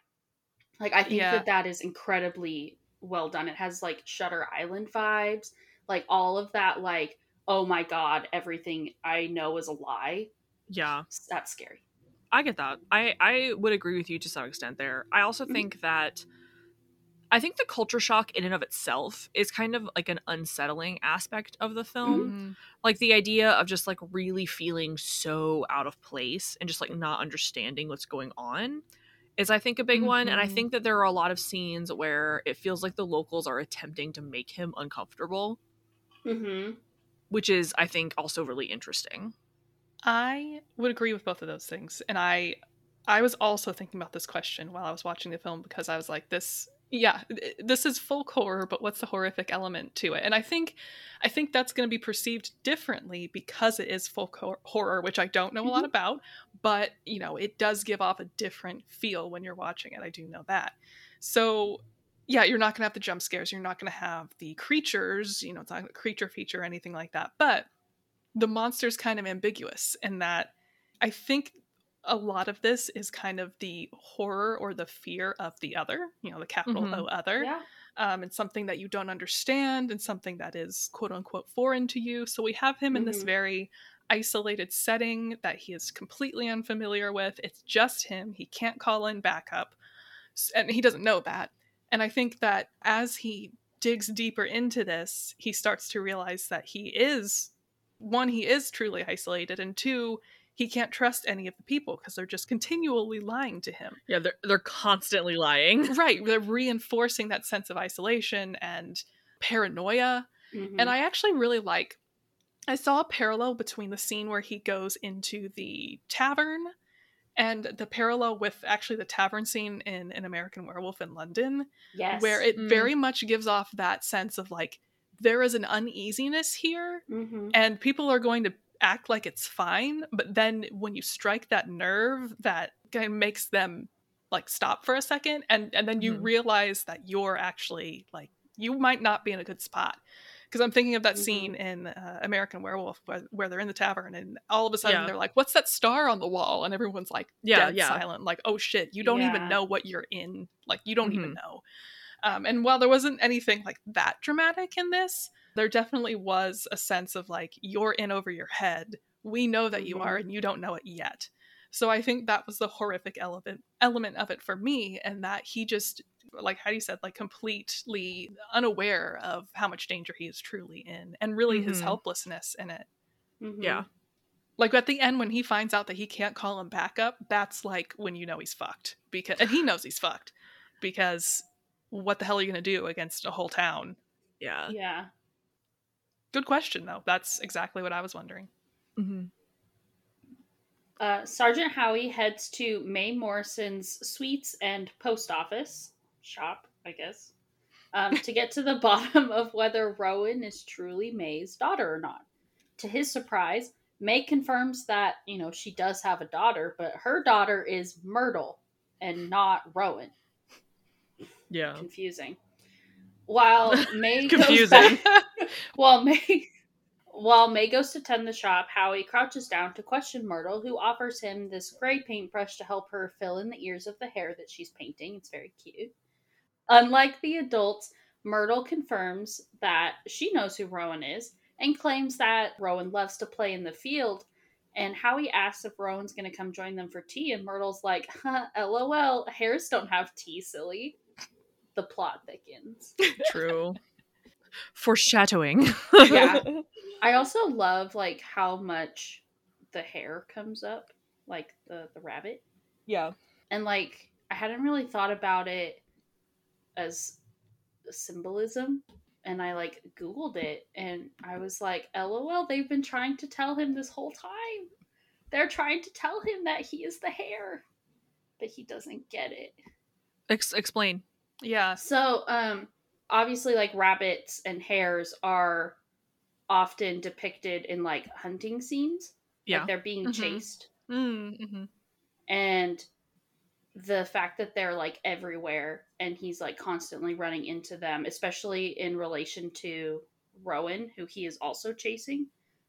like i think Yeah. that that is incredibly well done it has like shutter island vibes like all of that like oh my god everything i know is a lie yeah. that's scary I get that. I I would agree with you to some extent there. I also Mhm. think that I think the culture shock in and of itself is kind of like an unsettling aspect of the film. Mhm. Like the idea of just like really feeling so out of place and just like not understanding what's going on is I think a big one and I Mhm. think that there are a lot of scenes where it feels like the locals are attempting to make him uncomfortable, mm-hmm which is I think also really interesting. I would agree with both of those things. And I I was also thinking about this question while I was watching the film because I was like this yeah this is folk horror but what's the horrific element to it and i think i think that's going to be perceived differently because it is folk horror which i don't know a lot Mm-hmm. about but you know it does give off a different feel when you're watching it i do know that so yeah you're not going to have the jump scares you're not going to have the creatures you know it's not a creature feature or anything like that but the monster's kind of ambiguous in that i think a lot of this is kind of the horror or the fear of the other, you know, the capital Mhm. O other. Yeah. Um, and something that you don't understand and something that is quote unquote foreign to you. So we have him in this Mhm. very isolated setting that he is completely unfamiliar with. It's just him. He can't call in backup. And he doesn't know that. And I think that as he digs deeper into this, he starts to realize that he is one, he is truly isolated, and two, he can't trust any of the people because they're just continually lying to him. Yeah, they're they're constantly lying. Right. They're reinforcing that sense of isolation and paranoia. Mhm. And I actually really like I saw a parallel between the scene where he goes into the tavern and the parallel with actually the tavern scene in an American Werewolf in London, yes. where it Mm. very much gives off that sense of like there is an uneasiness here Mhm. and people are going to act like it's fine but then when you strike that nerve that kind of makes them like stop for a second and and then you Mhm. realize that you're actually like you might not be in a good spot because i'm thinking of that Mhm. scene in uh, american werewolf where, where they're in the tavern and all of a sudden Yeah. they're like what's that star on the wall and everyone's like Yeah, dead yeah. silent like oh shit you don't even know what you're in like you don't even Mhm. know um, and while there wasn't anything like that dramatic in this, there definitely was a sense of like, you're in over your head. We know that you Mhm. are, and you don't know it yet. So I think that was the horrific element element of it for me, and that he just, like Heidi said, like completely unaware of how much danger he is truly in, and really his Mhm. helplessness in it. Mhm. Yeah. Like at the end when he finds out that he can't call him back up, that's like when you know he's fucked because and he knows he's fucked because what the hell are you going to do against a whole town? Yeah. Yeah. Good question though. That's exactly what I was wondering. hmm Uh, Sergeant Howie heads to May Morrison's sweets and post office shop, I guess, um, to get to the bottom of whether Rowan is truly May's daughter or not. To his surprise, May confirms that you know she does have a daughter, but her daughter is Myrtle and not Rowan. Yeah. Confusing. While May goes Confusing. back, while May while May goes to tend the shop, Howie crouches down to question Myrtle, who offers him this gray paintbrush to help her fill in the ears of the hare that she's painting. It's very cute. Unlike the adults, Myrtle confirms that she knows who Rowan is and claims that Rowan loves to play in the field. And Howie asks if Rowan's going to come join them for tea, and Myrtle's like, huh, "LOL, hares don't have tea, silly." The plot thickens. True. Foreshadowing. Yeah. I also love like how much the hare comes up, like the the rabbit, Yeah. and like I hadn't really thought about it as symbolism, and I like Googled it, and I was like, "LOL, they've been trying to tell him this whole time. They're trying to tell him that he is the hare, but he doesn't get it." Ex- explain. Yeah. So, um, obviously, like rabbits and hares are often depicted in like hunting scenes. Yeah. Like they're being Mhm. chased. Mm-hmm. And the fact that they're like everywhere and he's like constantly running into them, especially in relation to Rowan, who he is also chasing.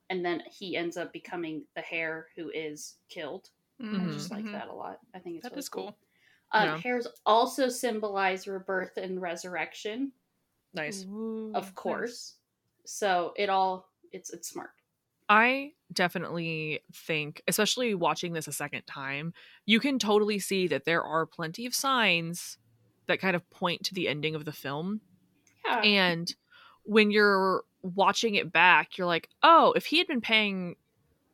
And then he ends up becoming the hare who is killed. I Mhm. just like that a lot. I think it's Mm-hmm. That really is cool. Um, Yeah. Hares also symbolize rebirth and resurrection. Nice. Ooh, of nice. course. So it all it's it's smart. I definitely think, especially watching this a second time, you can totally see that there are plenty of signs that kind of point to the ending of the film. Yeah. And when you're watching it back, you're like, oh, if he had been paying,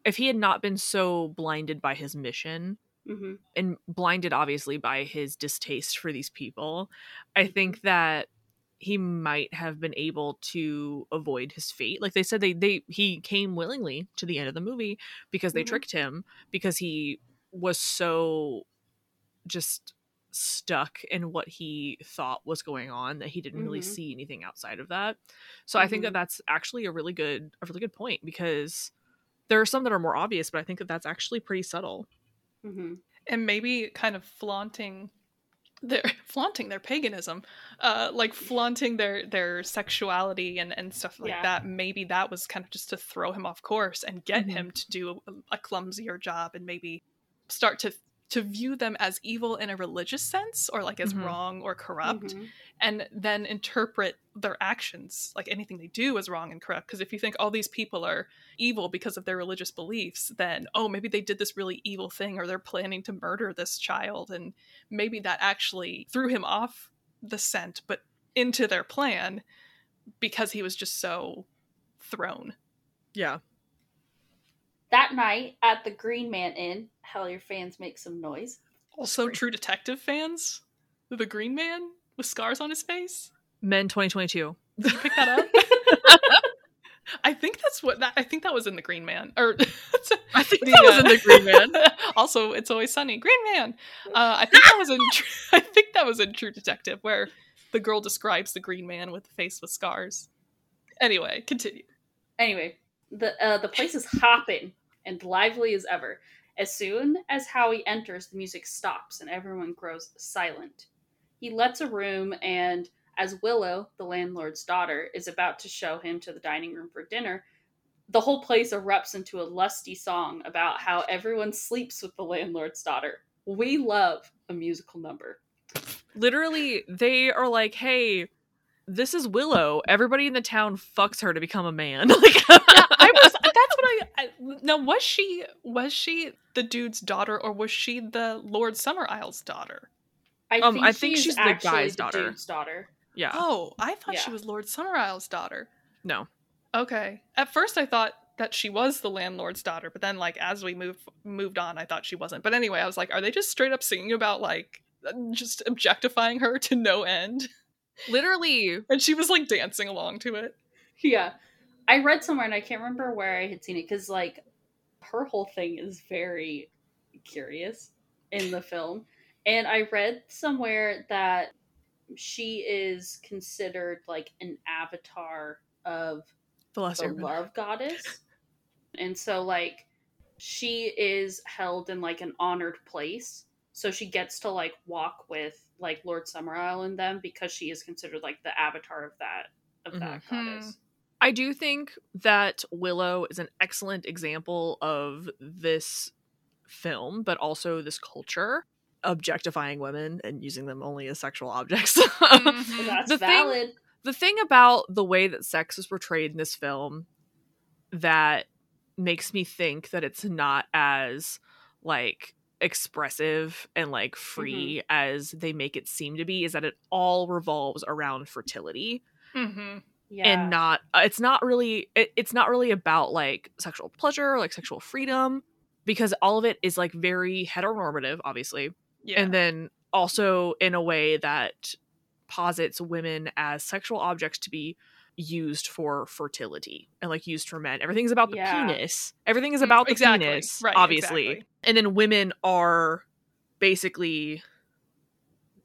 if he had not been so blinded by his mission, hmm and blinded obviously by his distaste for these people, I think that he might have been able to avoid his fate. Like they said they they he came willingly to the end of the movie because they Mhm. tricked him because he was so just stuck in what he thought was going on that he didn't really Mhm. see anything outside of that so i think that Mhm. that's actually a really good a really good point because there are some that are more obvious but i think that that's actually pretty subtle hmm and maybe kind of flaunting their flaunting their paganism uh like flaunting their their sexuality and and stuff like Yeah. that maybe that was kind of just to throw him off course and get Mhm. him to do a, a clumsier job and maybe start to to view them as evil in a religious sense or like as Mhm. wrong or corrupt Mhm. and then interpret their actions like anything they do as wrong and corrupt because if you think all these people are evil because of their religious beliefs then oh maybe they did this really evil thing or they're planning to murder this child and maybe that actually threw him off the scent but into their plan because he was just so thrown yeah That night at the Green Man Inn, hell, your fans make some noise. also true detective fans the green man with scars on his face men 2022 Did you pick that up? I think that's what that. I think that was in the Green Man. Or i think the, that was uh, in the green man also, it's always sunny. Green Man. Uh, I think that was in. I think that was in True Detective, where the girl describes the Green Man with the face with scars. Anyway, continue. Anyway, the uh, the place is hopping and lively as ever. As soon as Howie enters, the music stops and everyone grows silent. He lets a room, and as Willow, the landlord's daughter, is about to show him to the dining room for dinner, the whole place erupts into a lusty song about how everyone sleeps with the landlord's daughter. We love a musical number. literally they are like hey this is willow everybody in the town fucks her to become a man like I was. That's what I, I. Now, was she? Was she the dude's daughter, or was she the Lord Summerisle's daughter? I Um, think, I think she's, she's the actually guy's the daughter. dude's daughter. yeah Oh, I thought she was Lord Summerisle's daughter. no Okay. At first I thought that she was the landlord's daughter, but then like as we moved moved on, I thought she wasn't. But anyway, I was like, are they just straight up singing about like just objectifying her to no end? literally And she was like dancing along to it. Yeah. I read somewhere and I can't remember where I had seen it because, like, her whole thing is very curious in the film. And I read somewhere that she is considered like an avatar of the last the love goddess. And so, like, she is held in like an honored place. So she gets to like walk with like Lord Summerisle and them because she is considered like the avatar of that of that Mhm. goddess. I do think that Willow is an excellent example of this film, but also this culture objectifying women and using them only as sexual objects. Mhm. And that's The thing- the thing about the way that sex is portrayed in this film that makes me think that it's not as like expressive and like free as they make it seem to be is that it all revolves around fertility Mhm. yeah. and not uh, it's not really it, it's not really about like sexual pleasure or like sexual freedom because all of it is like very heteronormative obviously Yeah. and then also in a way that posits women as sexual objects to be used for fertility and like used for men everything's about the Yeah. penis everything is Mm, about the exactly. penis Right, obviously exactly. and then women are basically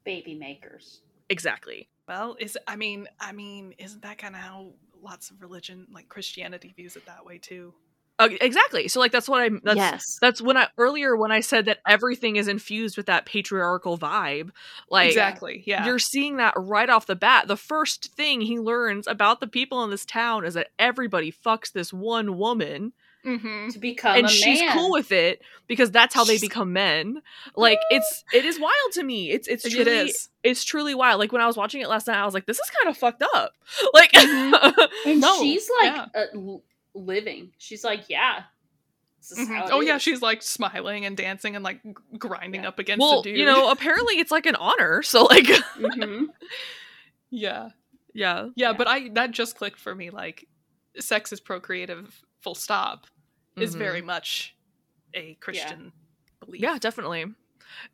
baby makers. exactly well, is I mean, I mean, isn't that kind of how lots of religion like Christianity views it that way too? Uh, exactly so like that's what i'm that's yes. that's when i earlier when i said that everything is infused with that patriarchal vibe like exactly. Yeah. You're seeing that right off the bat. The first thing he learns about the people in this town is that everybody fucks this one woman hmm to become and a she's man. cool with it because that's how they become men. Like it's it is wild to me. It's it's truly is. it's truly wild. Like when I was watching it last night, I was like, this is kind of fucked up. Like and No, she's like yeah. l- living. She's like, yeah. This is Mhm. how it Oh yeah, she's like smiling and dancing and like grinding Yeah. up against well, a dude. you know, apparently it's like an honor. So like Mhm. yeah. yeah. yeah, Yeah. But I that just clicked for me. Like, sex is procreative. Full stop. Is Mhm. very much a Christian belief. Yeah, definitely.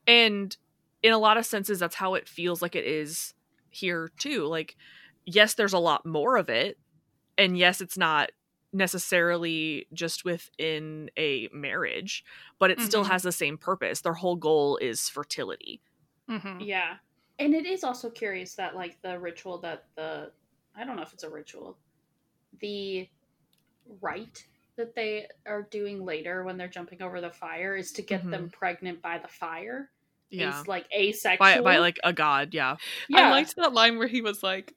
And in a lot of senses, that's how it feels like it is here too. Like, yes, there's a lot more of it. And yes, it's not necessarily just within a marriage, but it still Mhm. has the same purpose. Their whole goal is fertility. Mhm. Yeah. And it is also curious that like the ritual that the I don't know if it's a ritual. The rite that they are doing later when they're jumping over the fire is to get them pregnant by the fire. Yeah. Is like asexual. By, by like a god, yeah. yeah. I liked that line where he was like, it,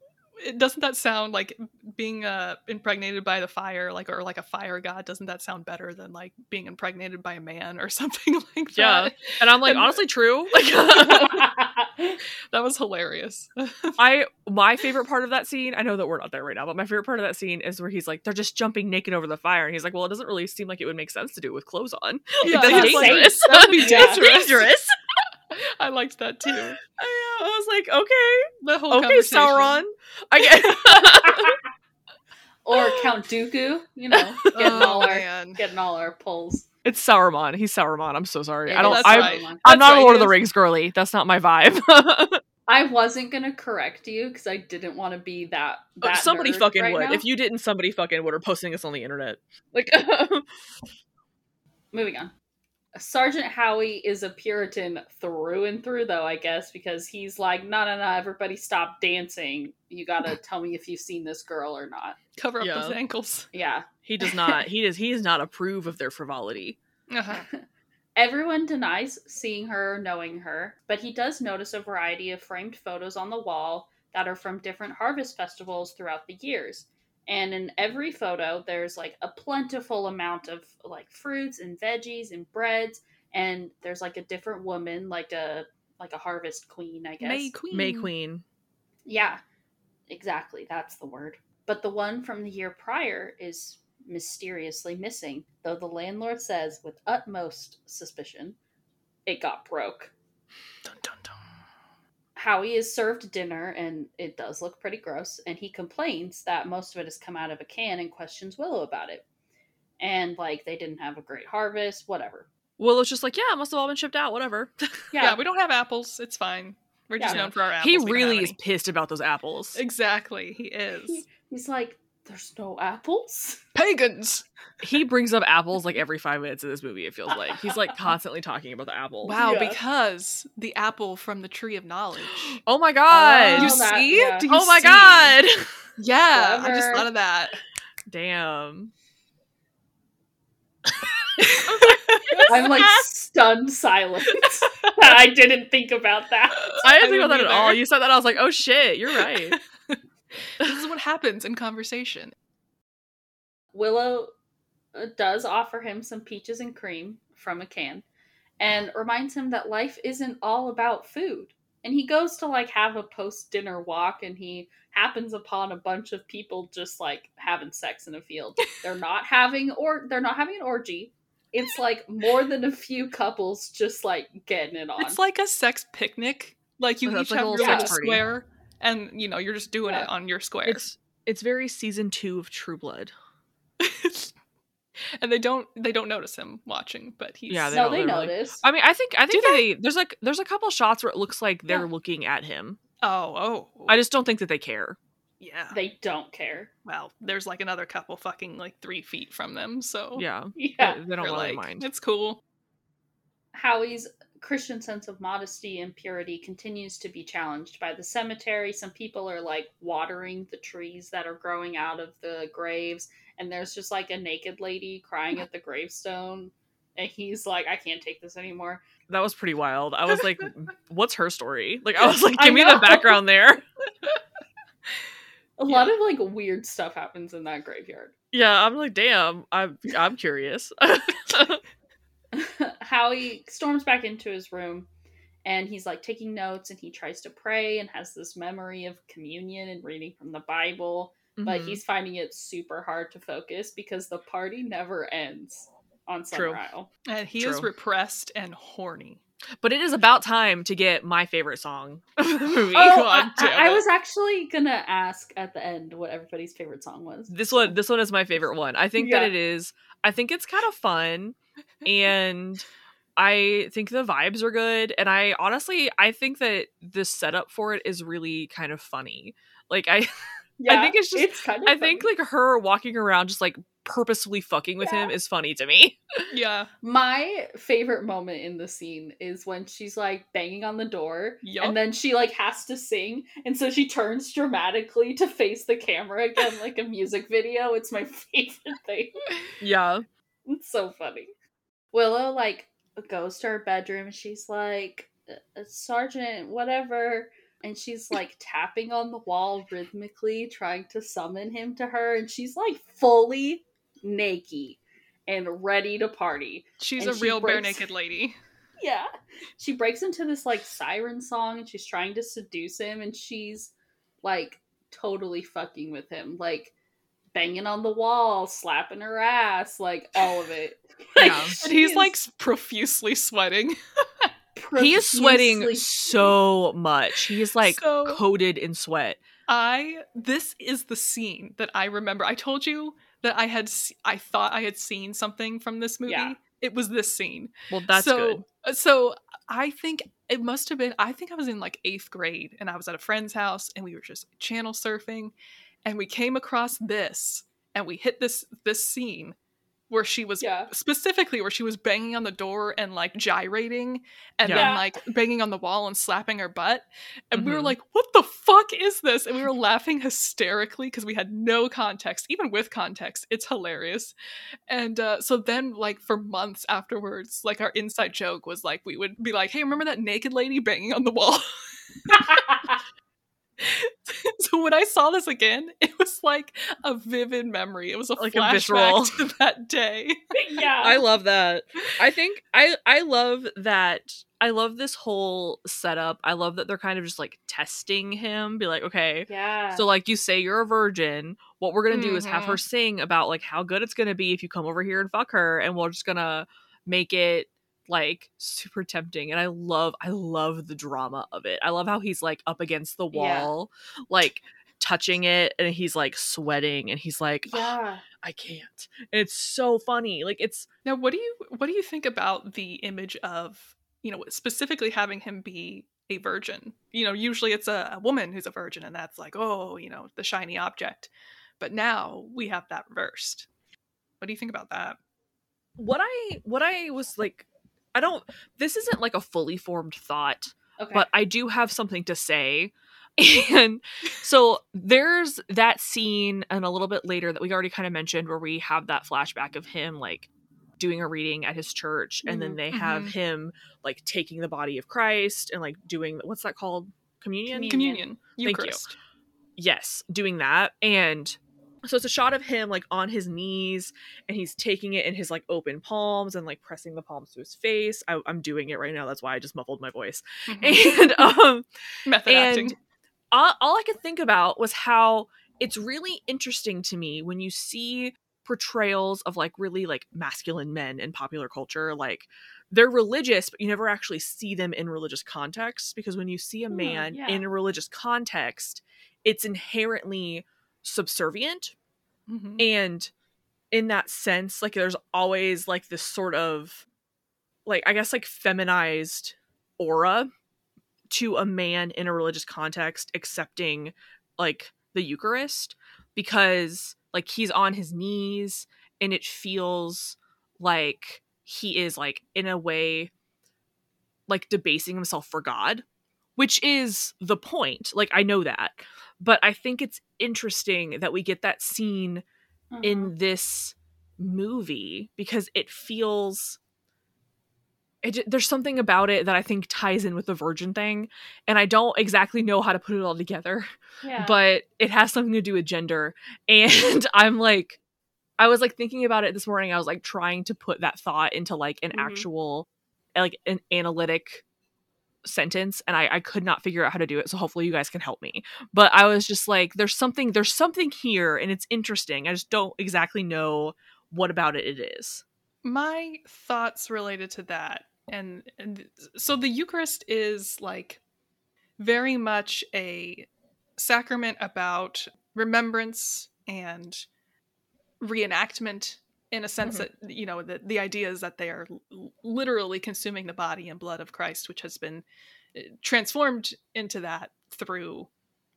"Doesn't that sound like being uh, impregnated by the fire, like or like a fire god? Doesn't that sound better than like being impregnated by a man or something like that Yeah. And I'm like, And- honestly, true. Like, That was hilarious. I my favorite part of that scene. I know that we're not there right now, but my favorite part of that scene is where he's like, they're just jumping naked over the fire, and he's like, well, it doesn't really seem like it would make sense to do it with clothes on. Yeah, like, that's like, dangerous. that'd be dangerous. dangerous. I liked that too. I, know, I was like, okay, The whole okay. Sauron. I get. or Count Dooku, you know, getting Oh, all our man. getting all our pulls. it's Sauron. He's Sauron. I'm so sorry. It I don't. I'm, right. I'm That's not a Lord of the. Rings girly. That's not my vibe. I wasn't gonna correct you because I didn't want to be that. Oh, that somebody nerd fucking right would. now. If you didn't, somebody fucking would. Or posting us on the internet. Like, Moving on. Sergeant Howie is a Puritan through and through, though, I guess, because he's like, no, no, no, everybody stop dancing. You gotta tell me if you've seen this girl or not. Cover up Yeah. those ankles. Yeah. he does not. He does. He does not approve of their frivolity. Uh-huh. Everyone denies seeing her or knowing her, but he does notice a variety of framed photos on the wall that are from different harvest festivals throughout the years. And in every photo, there's like a plentiful amount of like fruits and veggies and breads, and there's like a different woman, like a like a harvest queen, I guess. May Queen. May Queen. Yeah, exactly. That's the word. But the one from the year prior is mysteriously missing, though the landlord says with utmost suspicion it got broke. Dun, dun, dun. Howie is served dinner and it does look pretty gross, and he complains that most of it has come out of a can and questions Willow about it. And like they didn't have a great harvest, whatever. Willow's just like, yeah, it must have all been shipped out. Whatever. Yeah. Yeah, we don't have apples. It's fine. We're just Yeah. known for our apples. he We really is pissed about those apples. Exactly. He is. He- he's like, "There's no apples." Pagans. he brings up apples like every five minutes in this movie. It feels like he's like constantly talking about the apple. Wow, Yeah. because the apple from the tree of knowledge. Oh my god. Oh, you that- see? yeah. Do you oh my see? god. Yeah, I just thought of that. Damn. I'm like stunned silence. I didn't think about that. I didn't think about that didn't at all. You said that, I was like, oh shit, you're right. This is what happens in conversation. Willow uh, does offer him some peaches and cream from a can and reminds him that life isn't all about food. And he goes to like have a post dinner walk and he happens upon a bunch of people just like having sex in a field. They're not having or they're not having an orgy. It's like more than a few couples just like getting it on. It's like a sex picnic. Like you Oh, each like a have little your sex little square, and you know you're just doing Yeah. it on your square. it's it's very season two of True Blood. and they don't they don't notice him watching, but he's Yeah, they no, don't- they they're really- notice. I mean, I think I think Do that they there's like there's a couple shots where it looks like they're Yeah. looking at him. oh oh I just don't think that they care. yeah. they don't care. well, there's like another couple fucking like three feet from them, so Yeah, Yeah. they, they don't they're really like, mind. It's cool. Howie's Christian sense of modesty and purity continues to be challenged by the cemetery. Some people are like watering the trees that are growing out of the graves, and there's just like a naked lady crying at the gravestone. And he's like, I can't take this anymore. That was pretty wild. I was like, what's her story? Like, I was like, give me the background there. A lot of like weird stuff happens in that graveyard. Yeah, I'm like, damn. I'm I'm curious. Howie storms back into his room and he's like taking notes and he tries to pray and has this memory of communion and reading from the Bible. but Mhm. he's finding it super hard to focus because the party never ends on Summer True. Isle. And he is repressed and horny. But it is about time to get my favorite song of the movie. Oh, God I, damn I was actually gonna ask at the end what everybody's favorite song was. This one, this one is my favorite one. I think that it is. I think it's kind of fun, and I think the vibes are good. And I honestly, I think that the setup for it is really kind of funny. Like I, Yeah, think it's just- it's kind of I think like her walking around just like purposefully fucking with Yeah. him is funny to me. Yeah. My favorite moment in the scene is when she's like banging on the door Yup. and then she like has to sing and so she turns dramatically to face the camera again like a music video. It's my favorite thing. Yeah. It's so funny. Willow like goes to her bedroom and she's like "Uh, Sergeant whatever and she's like tapping on the wall rhythmically trying to summon him to her and she's like fully naked and ready to party. She's and a she real bare naked lady. Yeah. She breaks into this like siren song and she's trying to seduce him and she's like totally fucking with him. Like banging on the wall, slapping her ass, like all of it. Yeah. And he's is like profusely sweating. He is sweating so much. He is like So- coated in sweat. I this is the scene that I remember. I told you that I had I thought I had seen something from this movie. Yeah. It was this scene. Well, that's so, good. uh, So I think it must have been. I think I was in like eighth grade, and I was at a friend's house, and we were just channel surfing, and we came across this, and we hit this this scene where she was Yeah. specifically where she was banging on the door and like gyrating and Yeah. then like banging on the wall and slapping her butt and we were Mhm. like what the fuck is this and we were laughing hysterically because we had no context even with context it's hilarious and uh, so then like for months afterwards like our inside joke was like we would be like hey remember that naked lady banging on the wall so when i saw this again it was like a vivid memory it was a Like a flashback visceral. to that day yeah. I love that. I think I I love that. I love this whole setup. I love that they're kind of just like testing him. Be like, okay, yeah. so like you say you're a virgin. What we're gonna do is have her Mhm. sing about like how good it's gonna be if you come over here and fuck her, and we're just gonna make it like super tempting. And I love I love the drama of it. I love how he's like up against the Yeah. wall, like touching it, and he's like sweating, and he's like, "Oh. I can't. And it's so funny. Like it's Now, what do you what do you think about the image of you know specifically having him be a virgin? You know, usually it's a, a woman who's a virgin, and that's like oh, you know, the shiny object. But now we have that reversed. What do you think about that? what I what I was like I don't this isn't like a fully formed thought, Okay. but I do have something to say. And so there's that scene and a little bit later that we already kind of mentioned where we have that flashback of him like doing a reading at his church and then Mhm. they have Mhm. him like taking the body of Christ and like doing what's that called? Communion? Communion. Communion, Thank you. Eucharist. yes, doing that. And so it's a shot of him like on his knees and he's taking it in his like open palms and like pressing the palms to his face. I, I'm doing it right now. That's why I just muffled my voice. Mhm. And um, Method and acting. all, all I could think about was how it's really interesting to me when you see portrayals of like really like masculine men in popular culture like they're religious but you never actually see them in religious context because when you see a man yeah. in a religious context it's inherently subservient Mhm. and in that sense like there's always like this sort of like i guess like feminized aura to a man in a religious context accepting like the eucharist because like he's on his knees and it feels like he is like in a way like debasing himself for god which is the point like i know that but i think it's interesting that we get that scene Uh-huh. in this movie because it feels it, there's something about it that I think ties in with the virgin thing, and I don't exactly know how to put it all together, yeah. but it has something to do with gender. And I'm like, I was like thinking about it this morning. I was like trying to put that thought into like an Mhm. actual, like an analytic sentence, and I, I could not figure out how to do it. So hopefully you guys can help me. But I was just like, there's something, there's something here, and it's interesting. I just don't exactly know what about it it is. my thoughts related to that and, and so the eucharist is like very much a sacrament about remembrance and reenactment in a sense that you know the, the idea is that they are literally consuming the body and blood of christ which has been uh, transformed into that through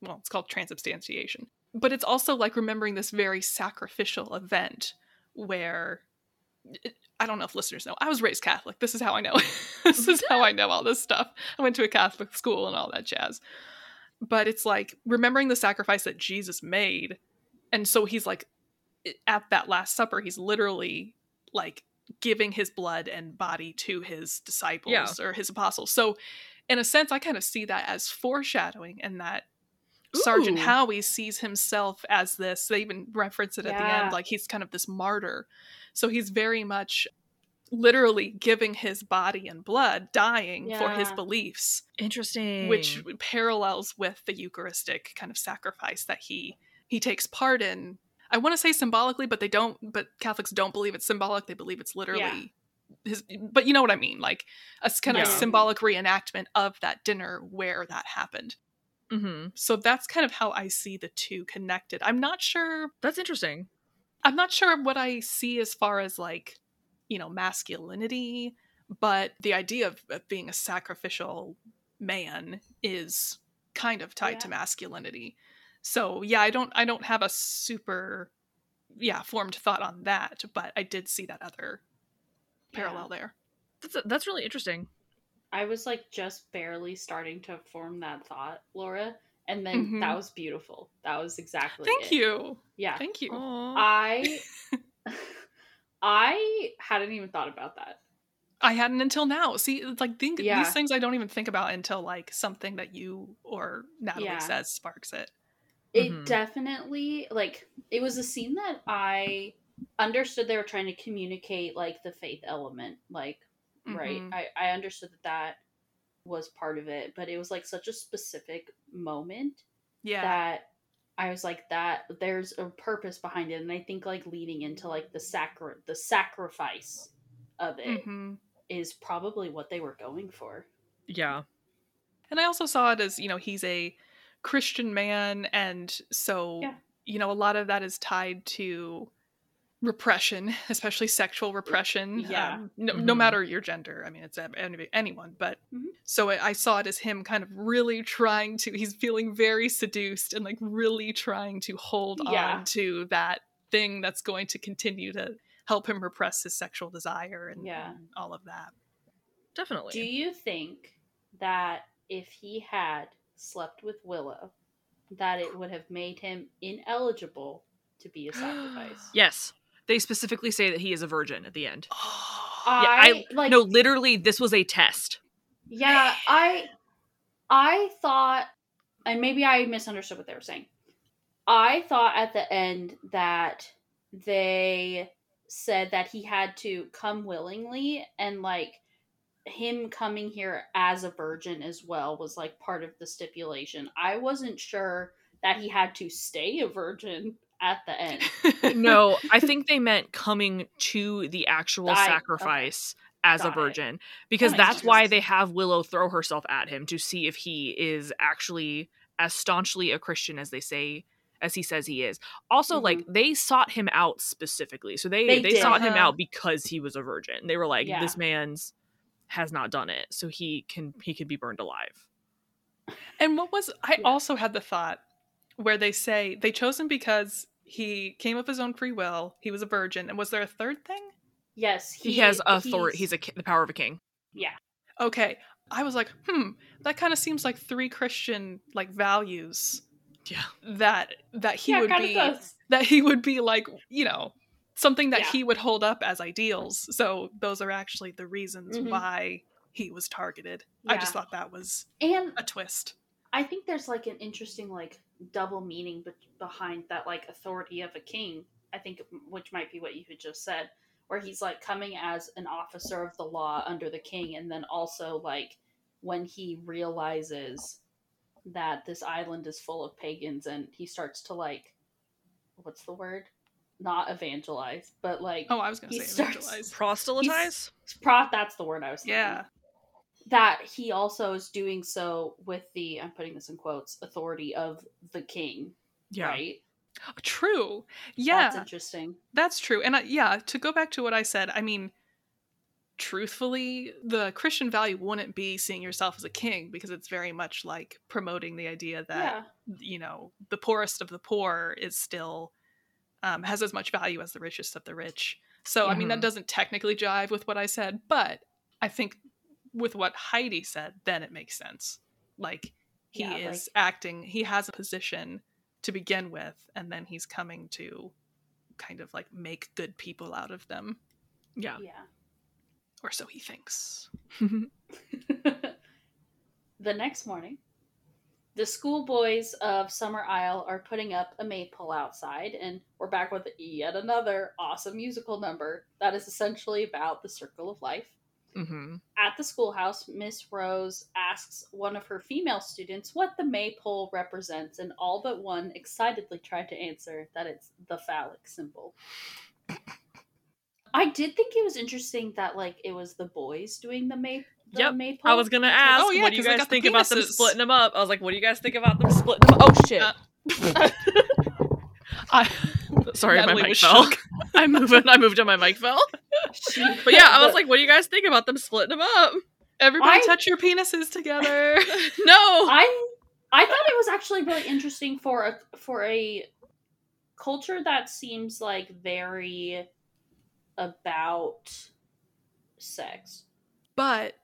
well it's called transubstantiation but it's also like remembering this very sacrificial event where I don't know if listeners know. I was raised Catholic. This is how I know. this is how I know all this stuff. I went to a Catholic school and all that jazz. But it's like remembering the sacrifice that Jesus made. And so he's like at that last supper, he's literally like giving his blood and body to his disciples Yeah. or his apostles. So in a sense, I kind of see that as foreshadowing and that Sergeant Ooh. Howie sees himself as this. They even reference it at the end, like he's kind of this martyr. So he's very much literally giving his body and blood, dying for his beliefs, Interesting. which parallels with the Eucharistic kind of sacrifice that he he takes part in. I want to say symbolically, but they don't. But Catholics don't believe it's symbolic; they believe it's literally. His, but you know what I mean, like a kind of Yeah. symbolic reenactment of that dinner where that happened. hmm So that's kind of how I see the two connected. I'm not sure That's interesting. I'm not sure what I see as far as like, you know, masculinity, but the idea of, of being a sacrificial man is kind of tied to masculinity. So yeah, I don't I don't have a super yeah, formed thought on that, but I did see that other parallel there. That's that's really interesting. I was like just barely starting to form that thought, Laura, and then Mhm. that was beautiful. That was exactly. Thank it. you. Yeah, Thank you. Aw. I, I hadn't even thought about that. I hadn't until now. See, it's like think, Yeah. these things I don't even think about until like something that you or Natalie Yeah. says sparks it. It Mhm. definitely like it was a scene that I understood they were trying to communicate like the faith element, like right. Mhm. I I understood that that was part of it, but it was like such a specific moment Yeah. that I was like that there's a purpose behind it and I think like leading into like the sacri- the sacrifice of it is Mhm. probably what they were going for. Yeah. And I also saw it as, you know, he's a Christian man. And so, Yeah. you know, a lot of that is tied to repression, especially sexual repression. Yeah. Um, no, no Mhm. matter your gender. I mean, it's any- anyone. But Mhm. so I I saw it as him kind of really trying to, he's feeling very seduced and like really trying to hold Yeah. on to that thing that's going to continue to help him repress his sexual desire and, Yeah. and all of that. Definitely. Do you think that if he had slept with Willow, that it would have made him ineligible to be a sacrifice? yes. They specifically say that he is a virgin at the end. I, I- like no, literally, this was a test. Yeah, I I thought and maybe I misunderstood what they were saying. I thought at the end that they said that he had to come willingly and like him coming here as a virgin as well was like part of the stipulation. I wasn't sure that he had to stay a virgin at the end. No, I think they meant coming to the actual I- okay. sacrifice as a Got it. virgin because That that's why they have Willow throw herself at him to see if he is actually as staunchly a Christian as they say as he says he is. Also, like they sought him out specifically. So they Mm-hmm. They they, did. sought him Uh-huh. out because he was a virgin. They were like Yeah. this man's has not done it, so he can he can be burned alive. And what was I Yeah. also had the thought where they say they chose him because he came of his own free will. He was a virgin. And was there a third thing? Yes, He, has authority. He's, a ki- the power of a king. yeah. Okay. I was like, hmm, that kind of seems like three Christian like values Yeah. that that he yeah, would be does. that he would be like, you know, something that Yeah. he would hold up as ideals. So those are actually the reasons Mhm. why he was targeted. I just thought that was And a twist. I think there's like an interesting like double meaning be- behind that like authority of a king. I think which might be what you had just said, where he's like coming as an officer of the law under the king, and then also like when he realizes that this island is full of pagans, and he starts to like, what's the word? Not evangelize, but like Oh, I was gonna He say starts- evangelize. Proselytize. pro. That's the word I was. Thinking. Yeah. that he also is doing so with the I'm putting this in quotes authority of the king, Yeah. right? True. Yeah. That's interesting. That's true. And I, yeah, to go back to what I said, I mean, truthfully, the Christian value wouldn't be seeing yourself as a king because it's very much like promoting the idea that, yeah. you know, the poorest of the poor is still um, has as much value as the richest of the rich. So, I mean, that Mhm. doesn't technically jive with what I said, but I think with what Heidi said, then it makes sense. Like, he Yeah, is acting, he has a position to begin with, and then he's coming to kind of like make good people out of them, Yeah. Yeah. or so he thinks. the next morning, the schoolboys of Summerisle are putting up a maypole outside, and we're back with yet another awesome musical number that is essentially about the circle of life. hmm At the schoolhouse, Miss Rose asks one of her female students what the maypole represents, and all but one excitedly tried to answer that it's the phallic symbol. I did think it was interesting that like it was the boys doing the, may- the Yep, maypole. I was gonna ask, Oh, yeah, what do you 'cause they guys got the think about them splitting them up? I was like, what do you guys think about them splitting them? Up? Oh shit! Uh, I, Sorry, Natalie my mic fell. I moved. I moved and my mic fell. But yeah, I was like, what do you guys think about them splitting them up? Everybody I- touch your penises together. no. I I thought it was actually really interesting for a for a culture that seems like very about sex. but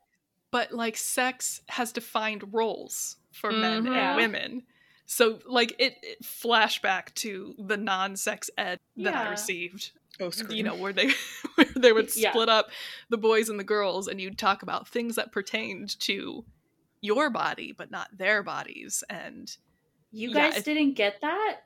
but like sex has defined roles for men Mhm. Yeah. and women so like it, it flashback to the non-sex ed that i received Oh, you know where they where they would Yeah. split up the boys and the girls and you'd talk about things that pertained to your body but not their bodies and You guys it- didn't get that?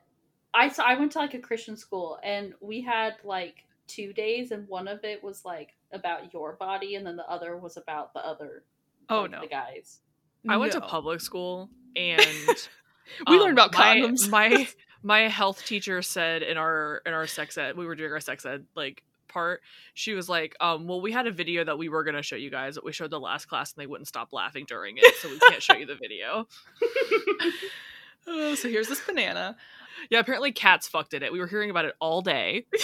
I so I went to like a Christian school and we had like two days and one of it was like about your body and then the other was about the other oh like, no the guys. I went to public school and we um, learned about condoms My my health teacher said in our in our sex ed, we were doing our sex ed like part. She was like, um, well, we had a video that we were gonna show you guys, but we showed the last class and they wouldn't stop laughing during it, so we can't show you the video. oh, so here's this banana Yeah, apparently cats fucked in it. We were hearing about it all day.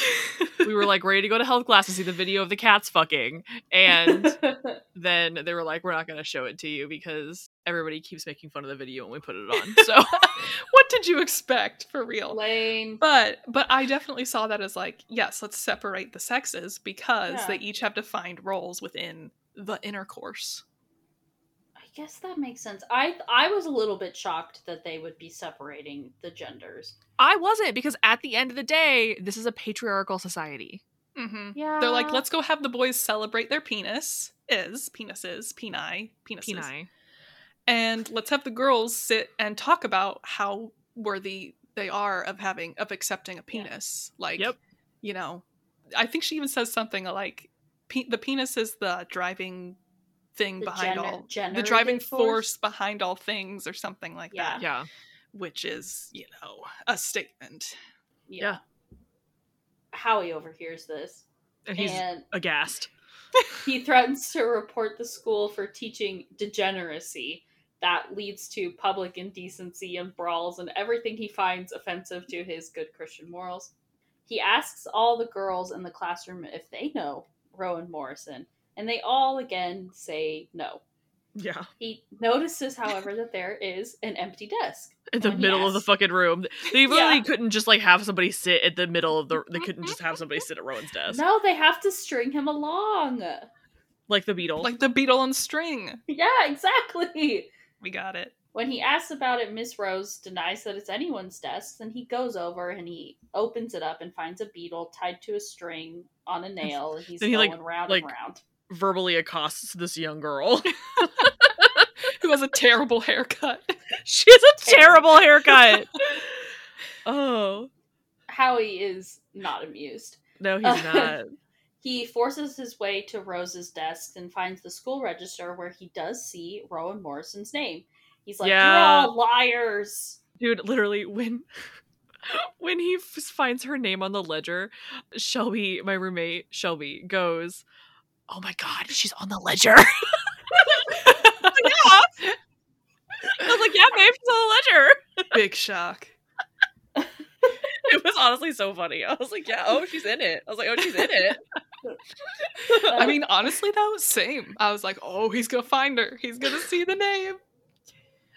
We were like ready to go to health class to see the video of the cats fucking, and then they were like, "We're not going to show it to you because everybody keeps making fun of the video when we put it on." So what did you expect for real Lame. But but I definitely saw that as like, yes, let's separate the sexes because Yeah. they each have defined roles within the intercourse. I guess that makes sense. I I was a little bit shocked that they would be separating the genders. I wasn't because at the end of the day, this is a patriarchal society. Mm-hmm. Yeah. They're like, let's go have the boys celebrate their penis, is penises, peni, penises, Peni. and let's have the girls sit and talk about how worthy they are of having of accepting a penis. Like, Yep. you know, I think she even says something like, pe- "The penis is the driving thing The behind gener- all the driving force. force? behind all things or something like Yeah. that Yeah. which is you know a statement yeah. yeah. Howie overhears this And he's and aghast. he threatens to report the school for teaching degeneracy that leads to public indecency and brawls and everything he finds offensive to his good Christian morals. He asks all the girls in the classroom if they know Rowan Morrison, and they all again say no. Yeah. He notices, however, that there is an empty desk. In the When he middle of the fucking room. They really Yeah. couldn't just like have somebody sit at the middle of the they mm-hmm. couldn't just have somebody sit at Rowan's desk. No, they have to string him along. Like the beetle. like the beetle on string Yeah, exactly. we got it When he asks about it, Miss Rose denies that it's anyone's desk, Then he goes over and he opens it up and finds a beetle tied to a string on a nail, and he's Then he, going like- round like- and round. Verbally accosts this young girl. who has a terrible haircut she has a terrible haircut. oh. Howie is not amused. No, he's uh, not. He forces his way to Rose's desk and finds the school register where he does see Rowan Morrison's name. He's like, Yeah. You're all liars. Dude, literally when when he f- finds her name on the ledger, Shelby, my roommate, Shelby goes, "Oh my god, she's on the ledger." yeah. I was like, "Yeah, babe, she's on the ledger." big shock It was honestly so funny. I was like, "Yeah, oh, she's in it." I was like, "Oh, she's in it." i mean honestly that was same i was like oh he's gonna find her he's gonna see the name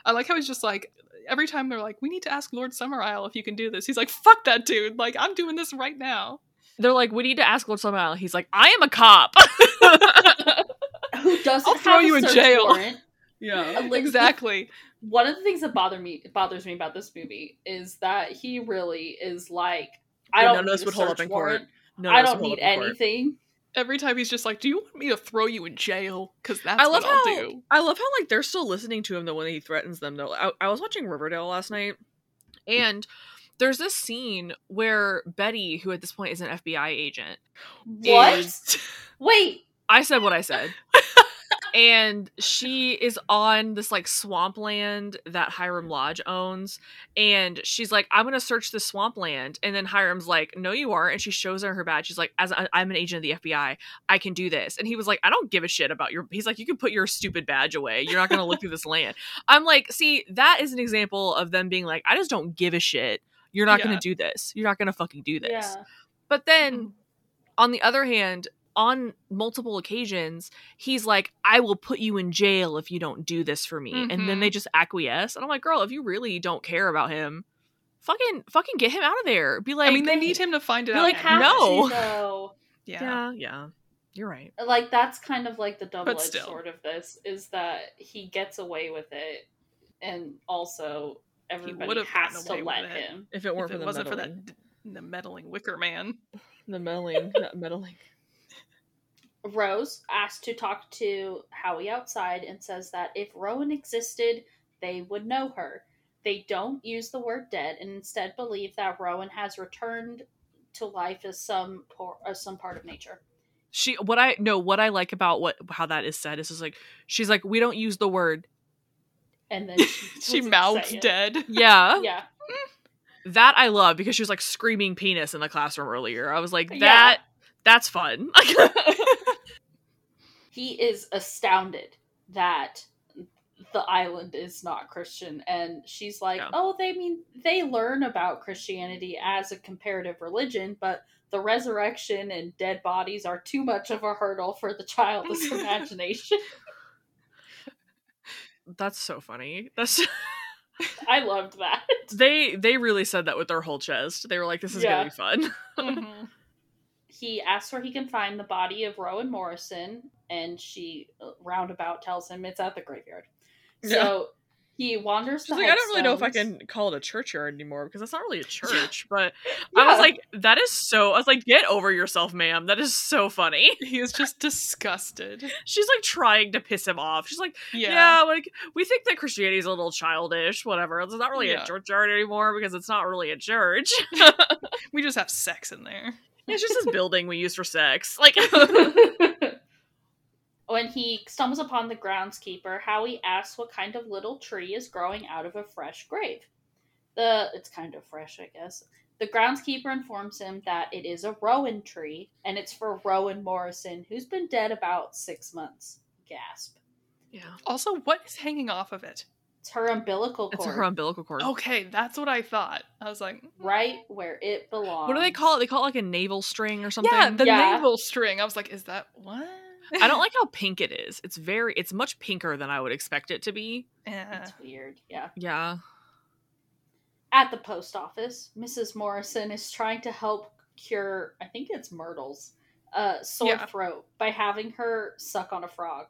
i like how he's just like every time they're like, "We need to ask Lord Summerisle if you can do this," he's like, "Fuck that dude! Like, I'm doing this right now." They're like, we need to ask Lord Summerisle. He's like, I am a cop. Who doesn't I'll throw have a you in jail. warrant. Yeah, Like, exactly. One of the things that bother me bothers me about this movie is that he really is like, I Yeah, don't none need a would hold up search in court. warrant. No, I don't need up court. anything. Every time he's just like, "Do you want me to throw you in jail?" Because that's I love what I'll how do. I love how like they're still listening to him though when he threatens them though. I, I was watching Riverdale last night, and there's this scene where Betty, who at this point is an FBI agent, What? is- Wait, I said what I said. and she is on this like swampland that Hiram Lodge owns. And she's like, I'm going to search the swampland. And then Hiram's like, No, you aren't. And she shows her her badge. She's like, As I- I'm an agent of the FBI, I can do this. And he was like, I don't give a shit about your. He's like, You can put your stupid badge away. You're not going to look through this land. I'm like, See, that is an example of them being like, I just don't give a shit. You're not going to do this. You're not going to fucking do this. yeah. But then Mhm. on the other hand, on multiple occasions, he's like, I will put you in jail if you don't do this for me. And then they just acquiesce. And I'm like, girl, if you really don't care about him, fucking fucking get him out of there. Be like, I mean, they need him to find it You're out. like, no. to, yeah. Yeah, yeah. You're right. Like that's kind of like the double edged still. sword of this is that he gets away with it, and also everybody would've gotten has to away with let it. him. If it weren't If for it the wasn't for that the meddling Wicker Man. The meddling. that meddling. Rose asks to talk to Howie outside and says that if Rowan existed, they would know her. They don't use the word dead and instead believe that Rowan has returned to life as some por- as some part of nature. She what I no, what I like about what how that is said is just like she's like, we don't use the word. And then she, She doesn't mouths say it. Dead. Yeah. Yeah, That I love because she was like screaming penis in the classroom earlier. I was like, Yeah. that that's fun. he is astounded that the island is not Christian, and she's like, Yeah. "Oh, they mean they learn about Christianity as a comparative religion, but." The resurrection and dead bodies are too much of a hurdle for the childless imagination. That's so funny. That's I loved that. they they really said that with their whole chest. They were like, "This is Yeah. gonna be fun." Mhm. He asks where he can find the body of Rowan Morrison, and she uh, roundabout tells him it's at the graveyard. So he wanders. Like, "I don't really know if I can call it a churchyard anymore because that's not really a church." But Yeah. I was like, "That is so." I was like, "Get over yourself, ma'am. That is so funny." He is just disgusted. She's like trying to piss him off. She's like, Yeah. "Yeah, like we think that Christianity is a little childish. Whatever. It's not really Yeah. a churchyard anymore because it's not really a church. We just have sex in there. it's just this building we use for sex." Like, when he stumbles upon the groundskeeper, Howie asks what kind of little tree is growing out of a fresh grave. The it's kind of fresh, I guess. The groundskeeper informs him that it is a rowan tree, and it's for Rowan Morrison, who's been dead about six months. Gasp. yeah, Also, what is hanging off of it? It's her umbilical it's cord, her umbilical cord. Okay, that's what I thought. I was like, hmm. right where it belongs. What do they call it? They call it like a navel string or something. yeah, the Yeah. navel string. I was like, is that what? I don't like how pink it is. It's very it's much pinker than I would expect it to be. Yeah. It's weird. Yeah. Yeah. At the post office, Mrs. Morrison is trying to help cure, I think it's Myrtle's, uh, sore Yeah. throat by having her suck on a frog,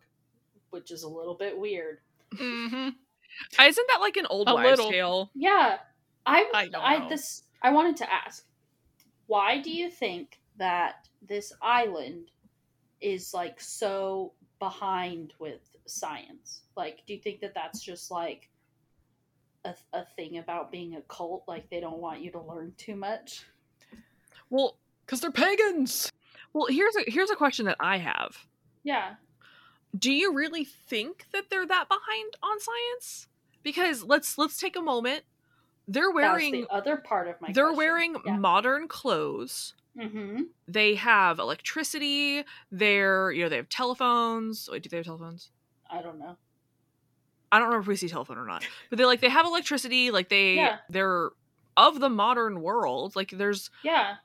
which is a little bit weird. hmm Isn't that like an old A wives' little. tale? Yeah, I, I don't I know. this I wanted to ask, why do you think that this island is like so behind with science? Like, do you think that that's just like a, a thing about being a cult? Like, they don't want you to learn too much. Well, Because they're pagans. well, here's a here's a question that I have. Yeah. Do you really think that they're that behind on science? Because let's let's take a moment. They're wearing the other part of my. they're question. wearing Yeah. modern clothes. Mm-hmm. They have electricity. They're you know they have telephones. Wait, do they have telephones? I don't know. I don't remember if we see telephone or not. But they like they have electricity. Like they Yeah. they're of the modern world. Like there's Yeah.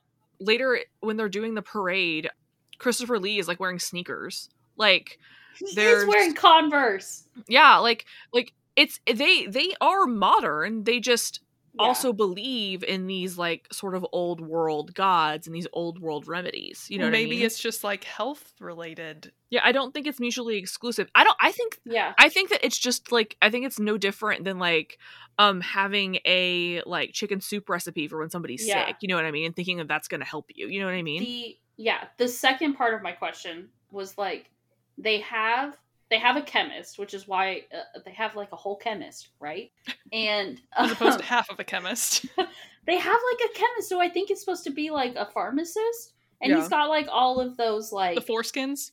later when they're doing the parade, Christopher Lee is like wearing sneakers. Like He's wearing Converse. yeah, like like it's they they are modern. They just Yeah. also believe in these like sort of old world gods and these old world remedies. You know, what I maybe mean? it's just like health related. yeah. I don't think it's mutually exclusive. I don't. I think yeah. I think that it's just like I think it's no different than like um having a like chicken soup recipe for when somebody's Yeah. sick. You know what I mean? And thinking that that's going to help you. You know what I mean? the yeah the second part of my question was like they have they have a chemist which is why uh, they have like a whole chemist right and As opposed um, to half of a chemist. they have like a chemist so i think it's supposed to be like a pharmacist and he's got like all of those like the foreskins.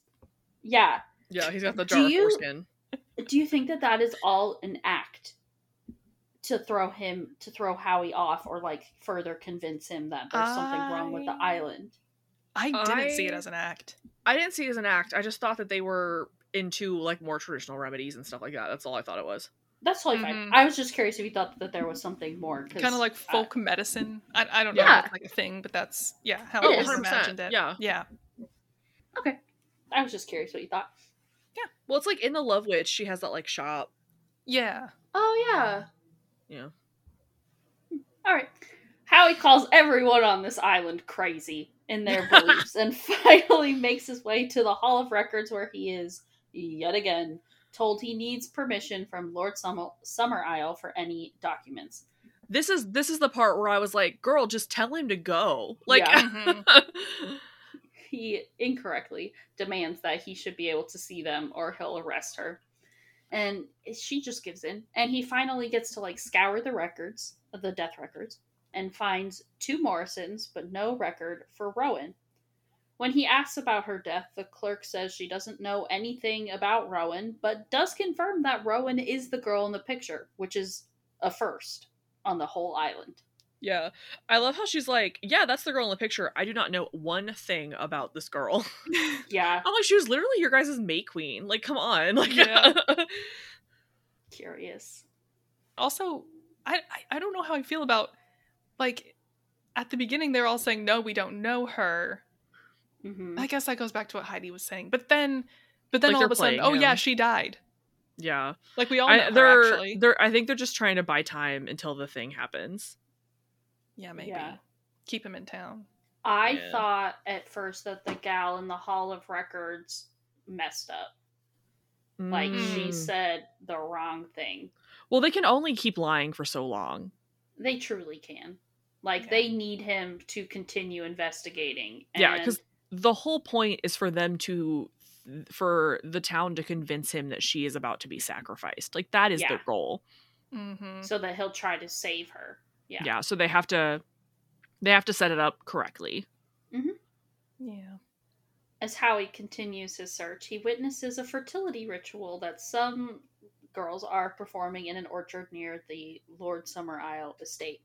yeah yeah, he's got the Do you- foreskin. do you think that that is all an act to throw him to throw howie off or like further convince him that there's something wrong with the island I didn't see it as an act. I didn't see it as an act. I just thought that they were into like more traditional remedies and stuff like that. That's all I thought it was. that's totally Mhm. fine i was just curious if you thought that there was something more, Kind of like I- folk medicine. I, I don't know Yeah. if it's like a thing, but that's yeah how It I is. imagined it. Yeah. yeah. Okay, I was just curious what you thought. Yeah, well, it's like in the Love Witch, she has that like shop. Yeah. Oh yeah. Yeah. All right. Howie calls everyone on this island crazy in their beliefs and finally makes his way to the Hall of Records where he is yet again told he needs permission from Lord Summer, Summerisle for any documents. This is this is the part where I was like, "Girl, just tell him to go." Like, Yeah. Mhm. He incorrectly demands that he should be able to see them or he'll arrest her. And she just gives in. And he finally gets to like scour the records, the death records, and finds two Morrisons, but no record for Rowan. When he asks about her death, the clerk says she doesn't know anything about Rowan, but does confirm that Rowan is the girl in the picture, which is a first on the whole island. yeah, I love how she's like, "Yeah, that's the girl in the picture. I do not know one thing about this girl." Yeah, I'm like, she was literally your guys' May Queen. Like, come on, like, Yeah. curious. also, I, I I don't know how I feel about like at the beginning they're all saying no, we don't know her. Hmm I guess that goes back to what Heidi was saying. But then but then Like all of a sudden, playing oh yeah, she died. yeah. Like we all know I, they're actually. they're. I think they're just trying to buy time until the thing happens. Yeah, maybe. Yeah. Keep him in town. I Yeah. thought at first that the gal in the Hall of Records messed up. Like she Mm. said the wrong thing. Well, they can only keep lying for so long. They truly can. Like Yeah. they need him to continue investigating. Yeah, because the whole point is for them to for the town to convince him that she is about to be sacrificed. Like that is Yeah. the goal. Mm-hmm. so that he'll try to save her. Yeah. Yeah. so they have to they have to set it up correctly. Mm-hmm. Yeah. As Howie continues his search, he witnesses a fertility ritual that some girls are performing in an orchard near the Lord Summerisle estate.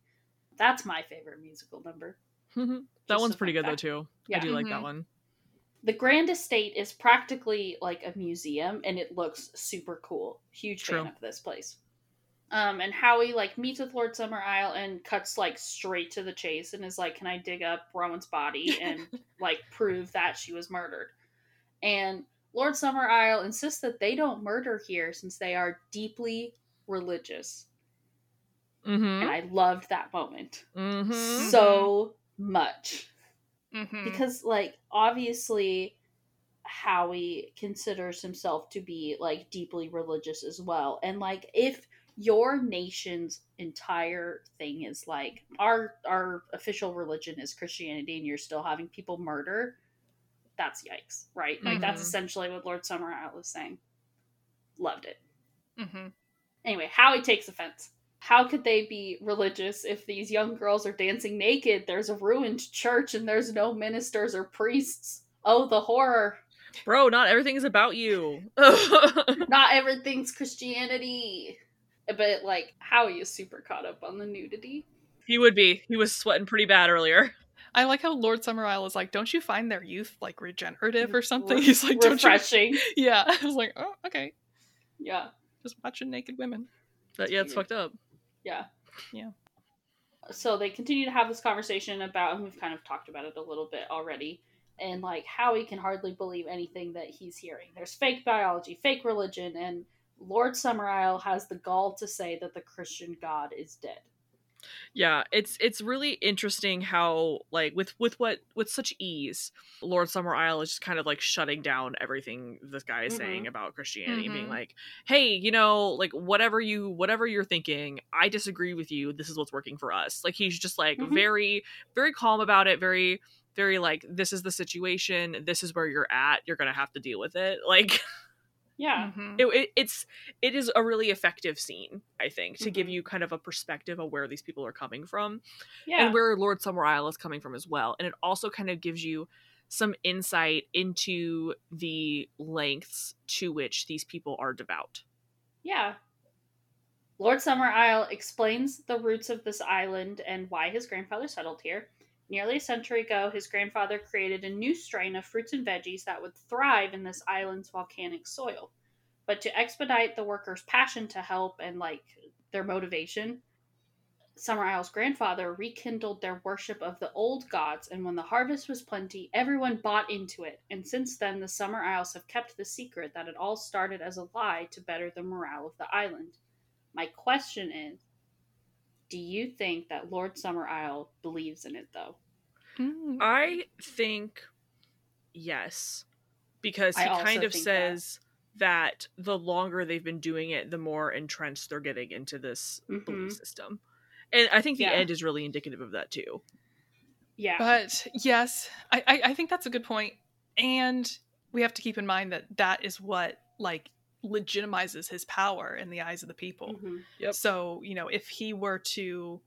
That's my favorite musical number. That Just one's pretty fun good though too. Yeah. I do like that Mhm. one. The Grand Estate is practically like a museum and it looks super cool. Huge True. fan of this place. Um, and Howie like meets with Lord Summerisle and cuts like straight to the chase and is like, "Can I dig up Rowan's body and like prove that she was murdered?" And Lord Summerisle insists that they don't murder here since they are deeply religious. Mm-hmm. And I loved that moment mm-hmm. so much Mm-hmm. because like obviously howie considers himself to be like deeply religious as well and like if your nation's entire thing is like our our official religion is christianity and you're still having people murder that's yikes right like that's Mhm. essentially what lord summer was saying loved it mm-hmm. Anyway, Howie takes offense. How could they be religious if these young girls are dancing naked? There's a ruined church and there's no ministers or priests. Oh, the horror. Bro, not everything is about you. Not everything's Christianity. But, like, Howie is super caught up on the nudity. he would be. He was sweating pretty bad earlier. I like how Lord Summerisle is like, don't you find their youth like regenerative or something? He's like, don't you? Refreshing. Yeah. I was like, oh, okay. Yeah. Just watching naked women. But yeah, it's Weird. fucked up. Yeah. Yeah. So they continue to have this conversation about, and we've kind of talked about it a little bit already, and like Howie can hardly believe anything that he's hearing. There's fake biology, fake religion, and Lord Summerisle has the gall to say that the Christian God is dead. Yeah, it's it's really interesting how like with with what with such ease, Lord Summerisle is just kind of like shutting down everything this guy is saying Mhm. about Christianity, and being like, "Hey, you know, like whatever you whatever you're thinking, I disagree with you. This is what's working for us." Like he's just like Mhm. very very calm about it, very very like this is the situation, this is where you're at, you're going to have to deal with it. Like Yeah. Mhm. it, it, it's it is a really effective scene i think to give Mhm. you kind of a perspective of where these people are coming from Yeah. and where lord summerisle is coming from as well and it also kind of gives you some insight into the lengths to which these people are devout Yeah. Lord Summerisle explains the roots of this island and why his grandfather settled here. Nearly a century ago, his grandfather created a new strain of fruits and veggies that would thrive in this island's volcanic soil. But to expedite the workers' passion to help and like their motivation, Summerisle's grandfather rekindled their worship of the old gods, and when the harvest was plenty, everyone bought into it. And since then, the Summerisles have kept the secret that it all started as a lie to better the morale of the island. My question is Do you think that Lord Summerisle believes in it, though? Mm. i think yes because I he also kind of think says that. the longer they've been doing it the more entrenched they're getting into this Mhm. belief system and i think the Yeah. end is really indicative of that too Yeah. But yes, I, I I think that's a good point, and we have to keep in mind that that is what like legitimizes his power in the eyes of the people. Mhm. Yep. So you know, if he were to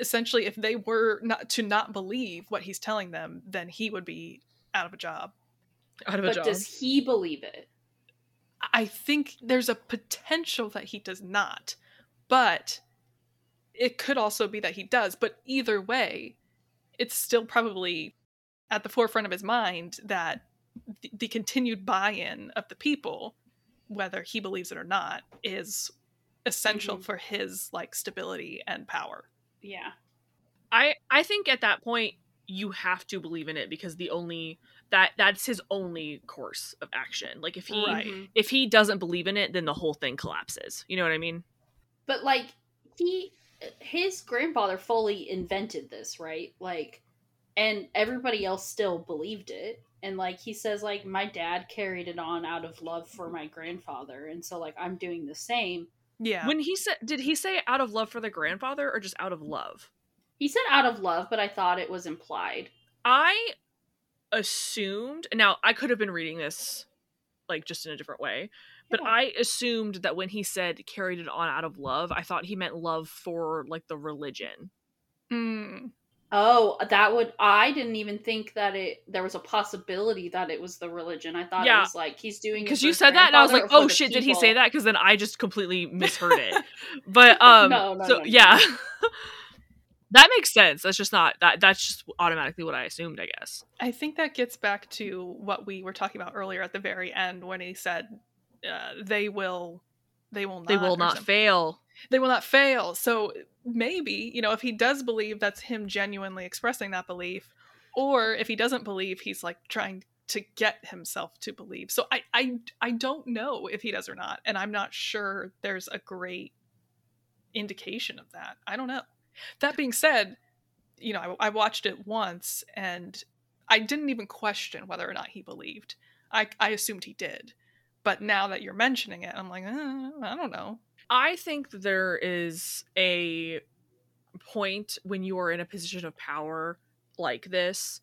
essentially, if they were not to not believe what he's telling them, then he would be out of a job. out of a But job does he believe it? I think there's a potential that he does not, but it could also be that he does. But either way, it's still probably at the forefront of his mind that the, the continued buy-in of the people, whether he believes it or not, is essential Mhm. for his like stability and power. Yeah. I I think at that point you have to believe in it because the only that that's his only course of action. Like if he Right. If he doesn't believe in it, then the whole thing collapses. You know what I mean? But like he his grandfather fully invented this, right? Like and everybody else still believed it. And like he says like my dad carried it on out of love for my grandfather and so like I'm doing the same. Yeah. When he said did he say out of love for the grandfather or just out of love? He said out of love, but I thought it was implied. I assumed now I could have been reading this like just in a different way. But Yeah. I assumed that when he said carried it on out of love, I thought he meant love for like the religion. Mm. Oh, that would I didn't even think that it there was a possibility that it was the religion. I thought Yeah. it was like he's doing because you said that and i was like grandfather or for oh the shit did he say that because then i just completely misheard it but um No, no, so no, no. yeah that makes sense that's just not that that's just automatically what i assumed i guess I think that gets back to what we were talking about earlier at the very end when he said uh, they will they will not they will not something. fail they will not fail. So maybe, you know, if he does believe that's him genuinely expressing that belief, or if he doesn't believe, he's like trying to get himself to believe. So I I I don't know if he does or not, and I'm not sure there's a great indication of that. I don't know. That being said, you know, I, I watched it once and I didn't even question whether or not he believed. I I assumed he did. But now that you're mentioning it, I'm like, uh, I don't know. I think there is a point when you are in a position of power like this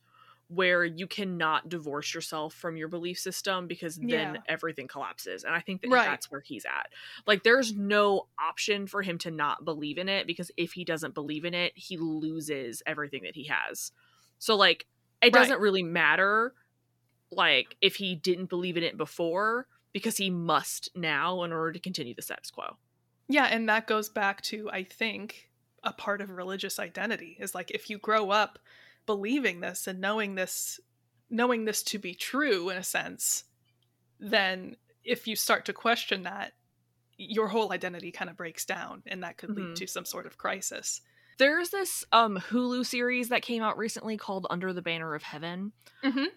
where you cannot divorce yourself from your belief system because then Yeah. everything collapses and i think that Right. that's where he's at like there's no option for him to not believe in it because if he doesn't believe in it he loses everything that he has so like it Right. doesn't really matter like if he didn't believe in it before because he must now in order to continue the status quo Yeah, and that goes back to I think a part of religious identity is like if you grow up believing this and knowing this knowing this to be true in a sense, then if you start to question that, your whole identity kind of breaks down and that could lead to some sort of crisis. There's this um Hulu series that came out recently called Under the Banner of Heaven Mhm.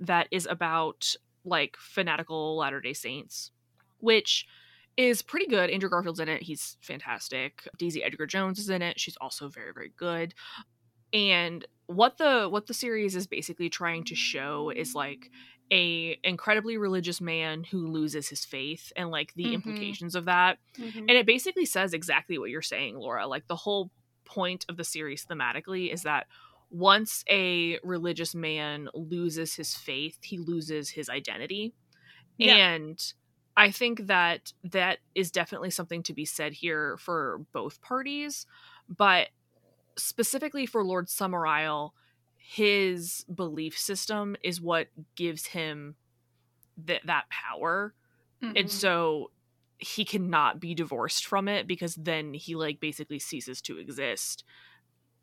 that is about like fanatical Latter-day Saints. which is pretty good. Andrew Garfield's in it. He's fantastic. Daisy Edgar Jones is in it. She's also very, very good. And what the what the series is basically trying to show is like a incredibly religious man who loses his faith and like the Mhm. implications of that. Mhm. And it basically says exactly what you're saying, Laura. Like the whole point of the series thematically is that once a religious man loses his faith, he loses his identity. Yeah. And I think that that is definitely something to be said here for both parties, but specifically for Lord Summerisle, his belief system is what gives him th- that power Mhm. and so he cannot be divorced from it because then he like basically ceases to exist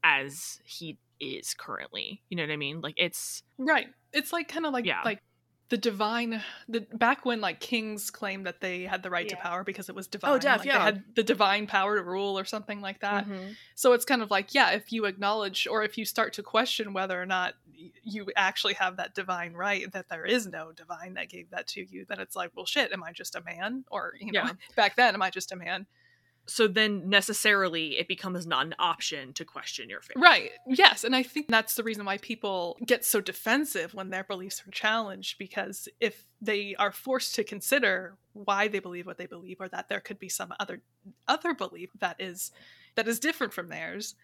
as he is currently you know what i mean like it's Right. It's like kind of like Yeah. like the divine the back when like kings claimed that they had the right to power because it was divine. def, like, yeah. They had the divine power to rule or something like that. Mhm. So it's kind of like, yeah, if you acknowledge or if you start to question whether or not you actually have that divine right, that there is no divine that gave that to you, then it's like, well, shit, am I just a man? Or, you know, Yeah. back then, am I just a man? So then necessarily it becomes not an option to question your faith. Right. Yes. And I think that's the reason why people get so defensive when their beliefs are challenged because if they are forced to consider why they believe what they believe or that there could be some other other belief that is that is different from theirs,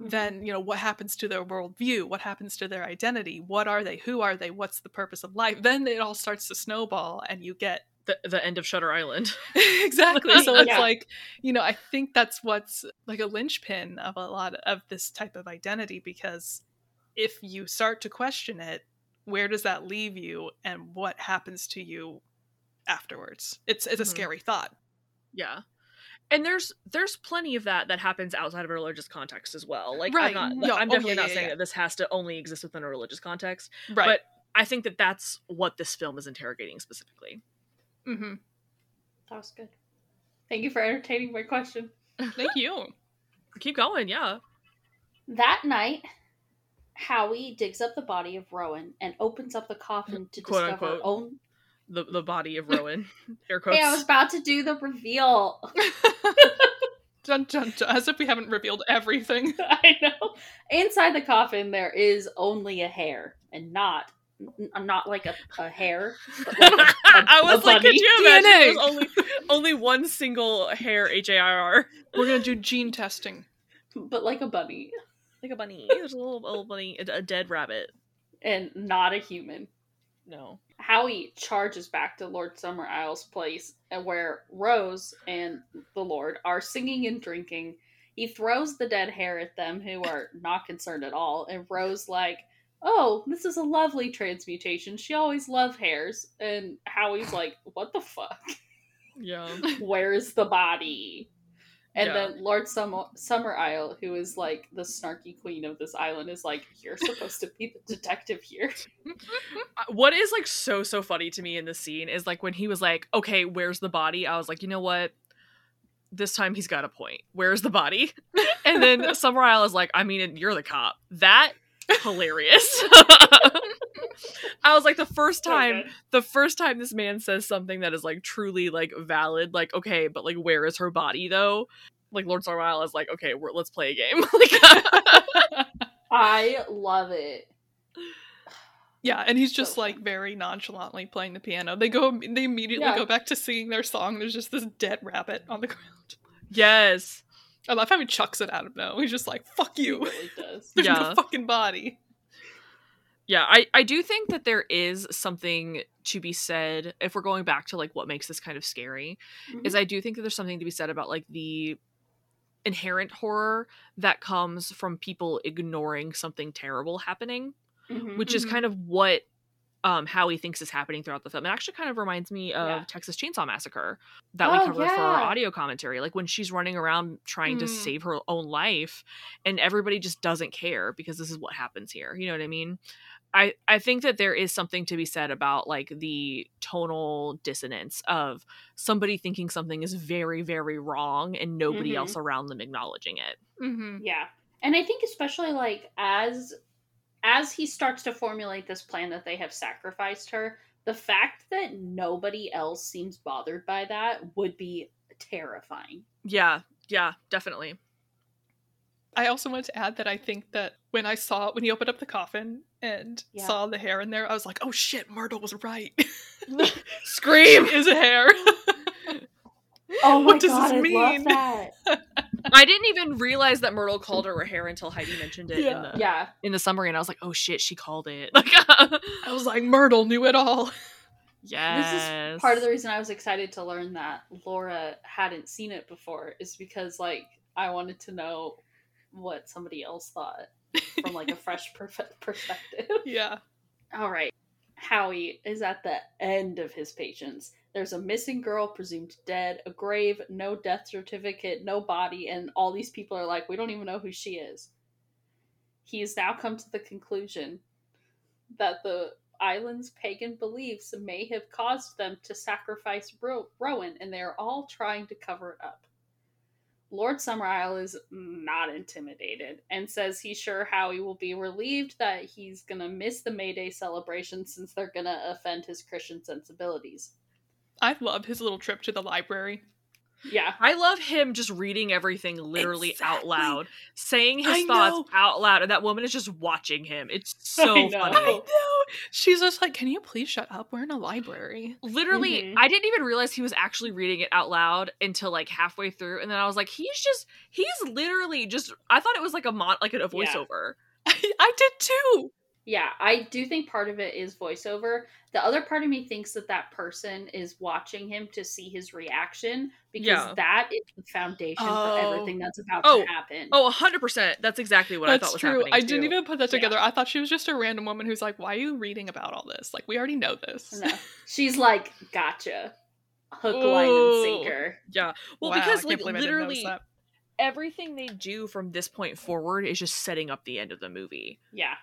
mm-hmm. then you know what happens to their worldview? What happens to their identity? What are they? Who are they? What's the purpose of life? Then it all starts to snowball and you get the, the end of shutter island exactly so it's Yeah. like you know i think that's what's like a linchpin of a lot of this type of identity because if you start to question it where does that leave you and what happens to you afterwards it's it's a Mhm. scary thought yeah and there's there's plenty of that that happens outside of a religious context as well like Right. i'm not Yeah. i'm Oh, definitely yeah, not yeah, saying yeah. that this has to only exist within a religious context right But- i think that that's what this film is interrogating specifically hmm That was good. Thank you for entertaining my question. thank you keep going yeah That night, Howie digs up the body of Rowan and opens up the coffin to Quote, discover unquote. own. the the body of rowan air quotes Hey, I was about to do the reveal. dun, dun, dun, as if we haven't revealed everything I know. Inside the coffin, there is only a hare, and not n- not like a, a hair, but like a, a, I was a like, could bunny. you imagine DNA. there's only only one single hair H A R R we're gonna do gene testing but like a bunny, like a bunny. There's a little, little bunny, a, a dead rabbit. and not a human. No. Howie charges back to Lord Summerisle's place, uh, where Rose and the Lord are singing and drinking. He throws the dead hare at them, who are not concerned at all. And Rose like, "Oh, this is a lovely transmutation. She always loved hares." And Howie's like, "What the fuck? Yeah. Where's the body?" And Yeah. then Lord Summer Summerisle, who is like the snarky queen of this island, is like, "You're supposed to be the detective here." Uh, what is like so so funny to me in this scene is like when he was like, "Okay, where's the body?" I was like, "You know what? This time he's got a point. Where's the body?" And then Summerisle is like, "I mean, you're the cop." That hilarious. I was like, the first time, good. the first time this man says something that is like truly like valid, like okay, but like where is her body though? Like Lord Summerisle is like, okay, we're, let's play a game. like, I love it. Yeah, and he's just So like very nonchalantly playing the piano. They go, they immediately Yeah. go back to singing their song. There's just this dead rabbit on the ground. yes, I love how he chucks it at him. though. he's just like, "Fuck He you." really does. There's Yeah. no fucking body. Yeah, I, I do think that there is something to be said if we're going back to like what makes this kind of scary is I do think that there's something to be said about like the inherent horror that comes from people ignoring something terrible happening, Mhm. which is Mhm. kind of what um how he thinks is happening throughout the film. It actually kind of reminds me of Yeah. Texas Chainsaw Massacre that we Oh, covered for our audio commentary. Like when she's running around trying to Mm. save her own life and everybody just doesn't care because this is what happens here. You know what I mean? I, I think that there is something to be said about like the tonal dissonance of somebody thinking something is very very wrong and nobody Mhm. else around them acknowledging it. Mm-hmm. Yeah. And I think especially like as as he starts to formulate this plan that they have sacrificed her, The fact that nobody else seems bothered by that would be terrifying. Yeah, yeah, definitely. I also wanted to add that I think that when I saw when he opened up the coffin and Yeah. saw the hare in there, I was like, "Oh shit, Myrtle was right. Scream! is a hare." Oh my What does this mean? That. I didn't even realize that Myrtle called her a hare until Heidi mentioned it in Yeah. the Yeah. in the summary, and I was like, "Oh shit, she called it!" Like, I was like, "Myrtle knew it all." yes, This is part of the reason I was excited to learn that Laura hadn't seen it before is because like I wanted to know what somebody else thought from like a fresh perf- perspective. yeah. All right. Howie is at the end of his patience. There's a missing girl presumed dead, a grave, no death certificate, no body, and all these people are like, we don't even know who she is. He has now come to the conclusion that the island's pagan beliefs may have caused them to sacrifice Ro- Rowan, and they are all trying to cover it up. Lord Summerisle is not intimidated and says he's sure Howie will be relieved that he's gonna miss the May Day celebration since they're gonna offend his Christian sensibilities. I love his little trip to the library. Yeah. I love him just reading everything literally out loud, saying his I thoughts know. out loud, and that woman is just watching him. It's so know. funny. I know. She's just like, "Can you please shut up? We're in a library." Literally, Mhm. I didn't even realize he was actually reading it out loud until like halfway through, and then I was like, he's just he's literally just. I thought it was like a mod, like a Yeah. voiceover. I, I did too. Yeah, I do think part of it is voiceover. The other part of me thinks that that person is watching him to see his reaction because Yeah. that is the foundation for Oh. everything that's about Oh. to happen. Oh, 100%. That's exactly what I thought was true. happening. I didn't even put that Yeah. together. I thought she was just a random woman who's like, "Why are you reading about all this? Like, we already know this." No. She's like, gotcha. Hook, line, and sinker. Yeah. Well, Wow, because like believe I didn't notice literally everything they do from this point forward is just setting up the end of the movie. Yeah.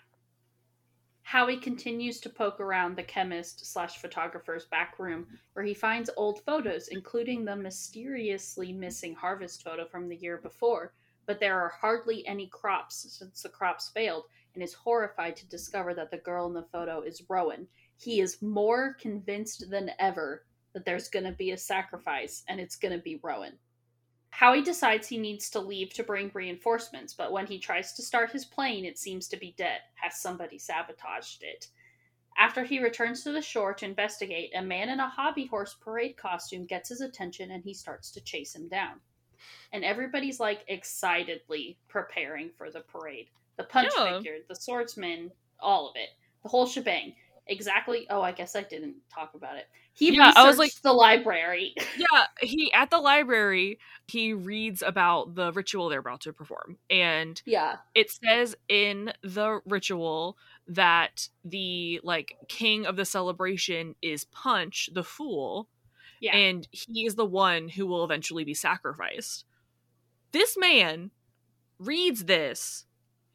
Howie continues to poke around the chemist slash photographer's back room, where he finds old photos, including the mysteriously missing harvest photo from the year before. But there are hardly any crops since the crops failed, and is horrified to discover that the girl in the photo is Rowan. He is more convinced than ever that there's going to be a sacrifice, and it's going to be Rowan. Howie decides he needs to leave to bring reinforcements, but when he tries to start his plane, it seems to be dead. Has somebody sabotaged it? After he returns to the shore to investigate, a man in a hobby horse parade costume gets his attention and he starts to chase him down. And everybody's like excitedly preparing for the parade. The punch Yeah. figure, the swordsman, all of it. The whole shebang. Exactly. Oh, I guess I didn't talk about it. He Yeah, I was like the library. yeah, he at the library, he reads about the ritual they're about to perform. And yeah. it says in the ritual that the like king of the celebration is Punch, the fool, Yeah. and he is the one who will eventually be sacrificed. This man reads this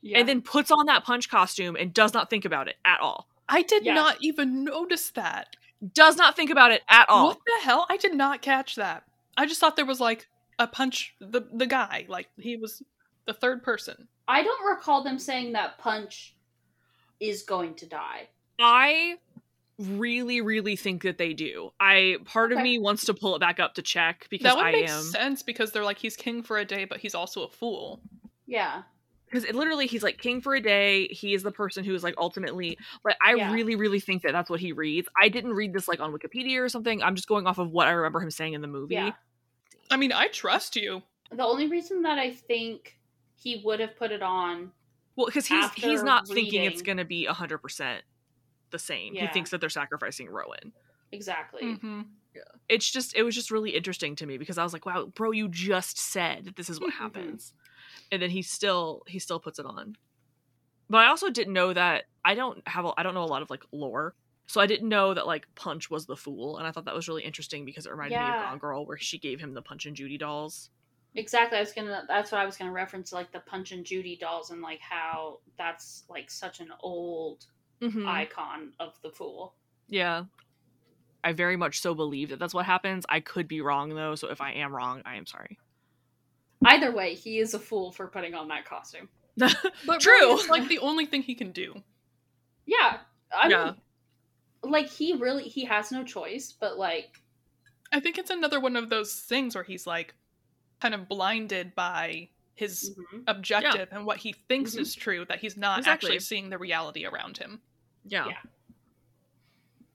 yeah. and then puts on that punch costume and does not think about it at all. I did Yeah. not even notice that. Does not think about it at all. What the hell? I did not catch that. I just thought there was like a punch the the guy, like he was the third person. I don't recall them saying that Punch is going to die. I really, really think that they do. I part of me wants to pull it back up to check because That would I make am sense because they're like he's king for a day, but he's also a fool. Yeah. Because it literally he's like king for a day. He is the person who is like ultimately like I Yeah. really, really think that that's what he reads. I didn't read this like on Wikipedia or something. I'm just going off of what I remember him saying in the movie. Yeah. I mean, I trust you. The only reason that I think he would have put it on Well, because he's he's After not thinking it's going to be hundred percent the same. He thinks that they're sacrificing Rowan. exactly. Mm-hmm. It's just it was just really interesting to me because I was like, wow, bro, you just said that this is what Mhm. happens, and then he still he still puts it on. But I also didn't know that I don't have a, I don't know a lot of like lore. So I didn't know that like Punch was the fool, and I thought that was really interesting because it reminded me of Gone Girl, where she gave him the Punch and Judy dolls. Exactly. I was gonna. That's what I was gonna reference, like the Punch and Judy dolls, and like how that's like such an old Mhm. icon of the fool. Yeah. I very much so believe that that's what happens. I could be wrong though, so if I am wrong, I am sorry. Either way, he is a fool for putting on that costume. But True. really, it's like the only thing he can do. Yeah. I Yeah. mean, like he really he has no choice, but like I think it's another one of those things where he's like kind of blinded by his mhm. objective and what he thinks Mhm. is true that he's not Exactly. actually seeing the reality around him. Yeah. Yeah.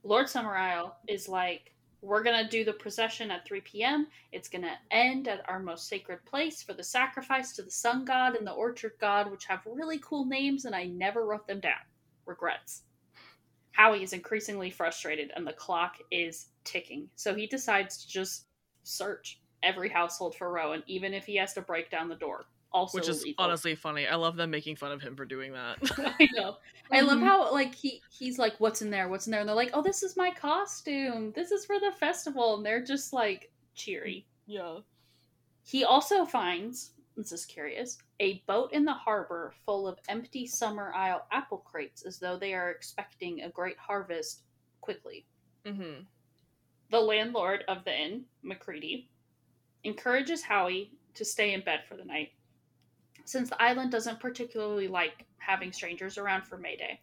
Lord Summerisle is like, we're gonna do the procession at 3 p.m. It's gonna end at our most sacred place for the sacrifice to the sun god and the orchard god, which have really cool names, and I never wrote them down. Regrets. Howie is increasingly frustrated, and the clock is ticking. So he decides to just search every household for Rowan, even if he has to break down the door. Also, Which is illegal. honestly funny. I love them making fun of him for doing that. I know. I love Mhm. how like he he's like, "What's in there? What's in there?" And they're like, "Oh, this is my costume. This is for the festival." And they're just like cheery. yeah. He also finds this is curious a boat in the harbor full of empty Summerisle apple crates, as though they are expecting a great harvest quickly. Mm-hmm. The landlord of the inn, Macready, encourages Howie to stay in bed for the night, since the island doesn't particularly like having strangers around for Mayday.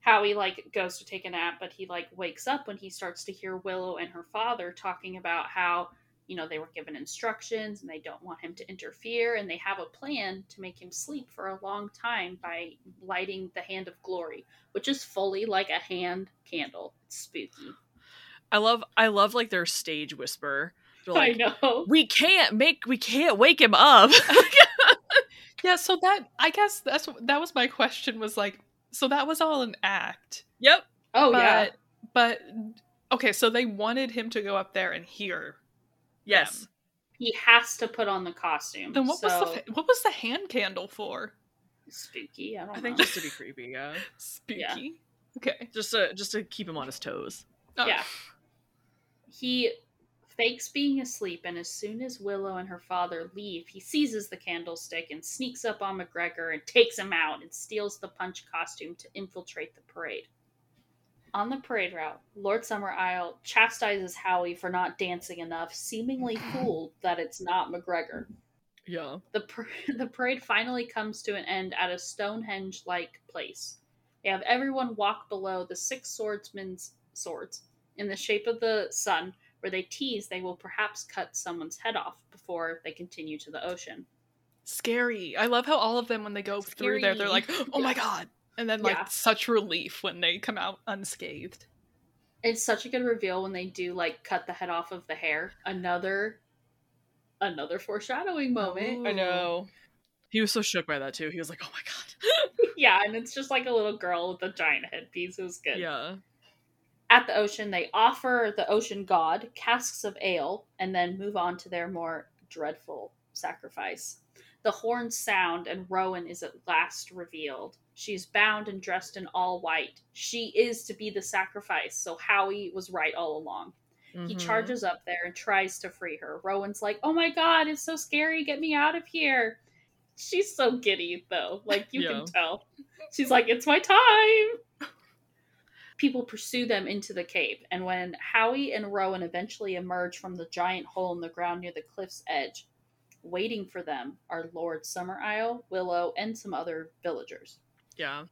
Howie like goes to take a nap, but he like wakes up when he starts to hear Willow and her father talking about how you know they were given instructions and they don't want him to interfere and they have a plan to make him sleep for a long time by lighting the hand of glory, which is fully like a hand candle. It's spooky. I love I love like their stage whisper. Like, I know. we can't make we can't wake him up. Yeah, so that I guess that's that was my question was like so that was all an act. yep. Oh but yeah. but okay, so they wanted him to go up there and hear. Yes. them. He has to put on the costume. Then what so... was the what was the hand candle for? spooky? I don't I think know. just to be creepy, yeah. Spooky. Okay. Just to just to keep him on his toes. Oh. Yeah. He fakes being asleep, and as soon as Willow and her father leave, he seizes the candlestick and sneaks up on McGregor and takes him out and steals the punch costume to infiltrate the parade. On the parade route, Lord Summerisle chastises Howie for not dancing enough, seemingly fooled that it's not McGregor. Yeah. The, par- the parade finally comes to an end at a Stonehenge like place. They have everyone walk below the six swordsmen's swords in the shape of the sun, where they tease they will perhaps cut someone's head off before they continue to the ocean. Scary. I love how all of them when they go through there they're like, "Oh my god." And then like Yeah. such relief when they come out unscathed. It's such a good reveal when they do like cut the head off of the hare. Another another foreshadowing moment. Ooh. I know. He was so shook by that too. He was like, "Oh my god." yeah, and it's just like a little girl with a giant headpiece. It was good. yeah. At the ocean, they offer the ocean god casks of ale and then move on to their more dreadful sacrifice. The horns sound, and Rowan is at last revealed. She's bound and dressed in all white. She is to be the sacrifice, so Howie was right all along. He Mhm. charges up there and tries to free her. Rowan's like, Oh my god, it's so scary. Get me out of here. She's so giddy, though. Like, you Yeah. can tell. She's like, It's my time. People pursue them into the cave, and when Howie and Rowan eventually emerge from the giant hole in the ground near the cliff's edge, waiting for them are Lord Summerisle, Willow, and some other villagers. Yeah.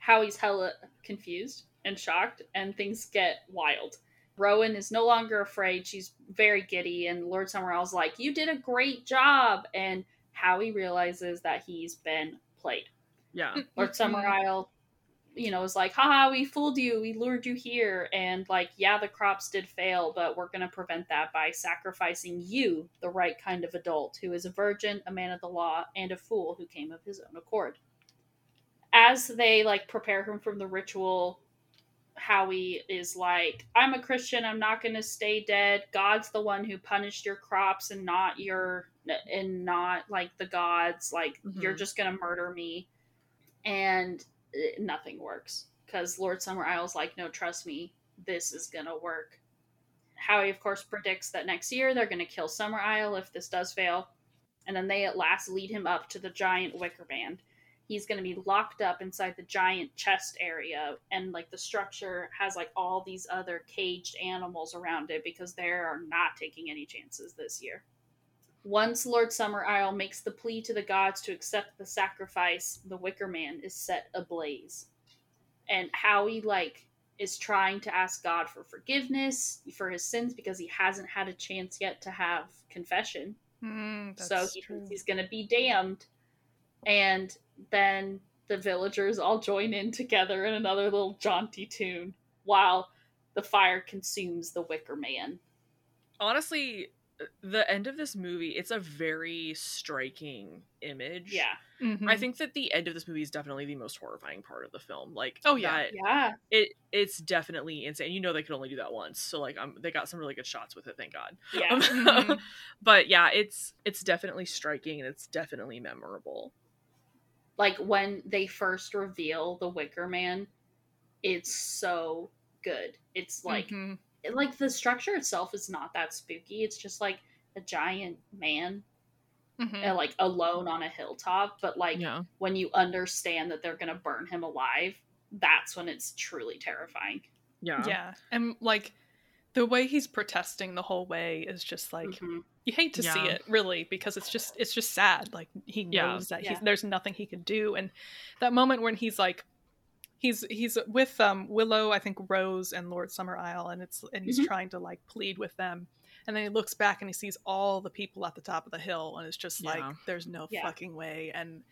Howie's hella confused and shocked, and things get wild. Rowan is no longer afraid. She's very giddy, and Lord Summerisle's like, You did a great job. And Howie realizes that he's been played. Yeah. Lord Summerisle, you know, is like, haha, we fooled you, we lured you here, and like, yeah, the crops did fail, but we're gonna prevent that by sacrificing you, the right kind of adult, who is a virgin, a man of the law, and a fool who came of his own accord. As they like prepare him from the ritual, Howie is like, I'm a Christian, I'm not gonna stay dead. God's the one who punished your crops and not your and not like the gods. Like you're Mhm. just gonna murder me and nothing works because Lord Summerisle's like, no, trust me, this is gonna work. Howie, of course, predicts that next year they're gonna kill Summerisle if this does fail, and then they at last lead him up to the giant wicker man. He's gonna be locked up inside the giant chest area, and like the structure has like all these other caged animals around it because they are not taking any chances this year. Once Lord Summerisle makes the plea to the gods to accept the sacrifice, the Wicker Man is set ablaze. And Howie like is trying to ask God for forgiveness for his sins because he hasn't had a chance yet to have confession. Mm, so he true. thinks he's going to be damned. And then the villagers all join in together in another little jaunty tune while the fire consumes the Wicker Man. Honestly, the end of this movie, it's a very striking image. Yeah. Mhm. I think that the end of this movie is definitely the most horrifying part of the film. Like, Oh, yeah. that- Yeah. it it's definitely insane. You know they could only do that once, so like um, they got some really good shots with it. Thank God. Yeah. Mhm. but yeah, it's it's definitely striking and it's definitely memorable. like when they first reveal the Wicker Man, it's so good. It's like Mhm. Like the structure itself is not that spooky. It's just like a giant man Mhm. uh, like alone on a hilltop, but like yeah, when you understand that they're going to burn him alive, that's when it's truly terrifying. yeah, yeah, and like the way he's protesting the whole way is just like Mhm. you hate to see it really because it's just it's just sad like he Yeah. knows that he's Yeah. there's nothing he can do and that moment when he's like he's he's with um willow i think rose and lord summerisle and it's and he's Mhm. trying to like plead with them and then he looks back and he sees all the people at the top of the hill and it's just Yeah. like there's no Yeah. fucking way and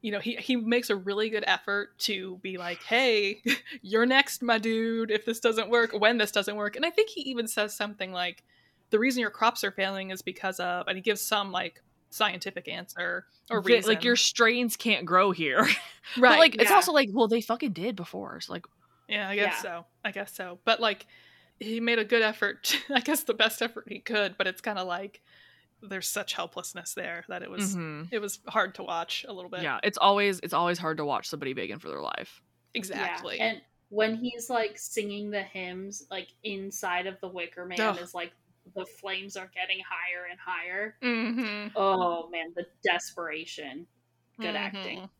you know he he makes a really good effort to be like hey you're next my dude if this doesn't work when this doesn't work and i think he even says something like the reason your crops are failing is because of and he gives some like scientific answer or Vi- reason like your strains can't grow here. right But like it's also like well they fucking did before. So like yeah i guess Yeah. so i guess so but like he made a good effort i guess the best effort he could but it's kind of like there's such helplessness there that it was mhm. it was hard to watch a little bit yeah, it's always it's always hard to watch somebody begging for their life. exactly Yeah. And when he's like singing the hymns, like inside of the Wicker Man Ugh. is like the flames are getting higher and higher. mm-hmm. Oh man, the desperation. Good Mhm. acting.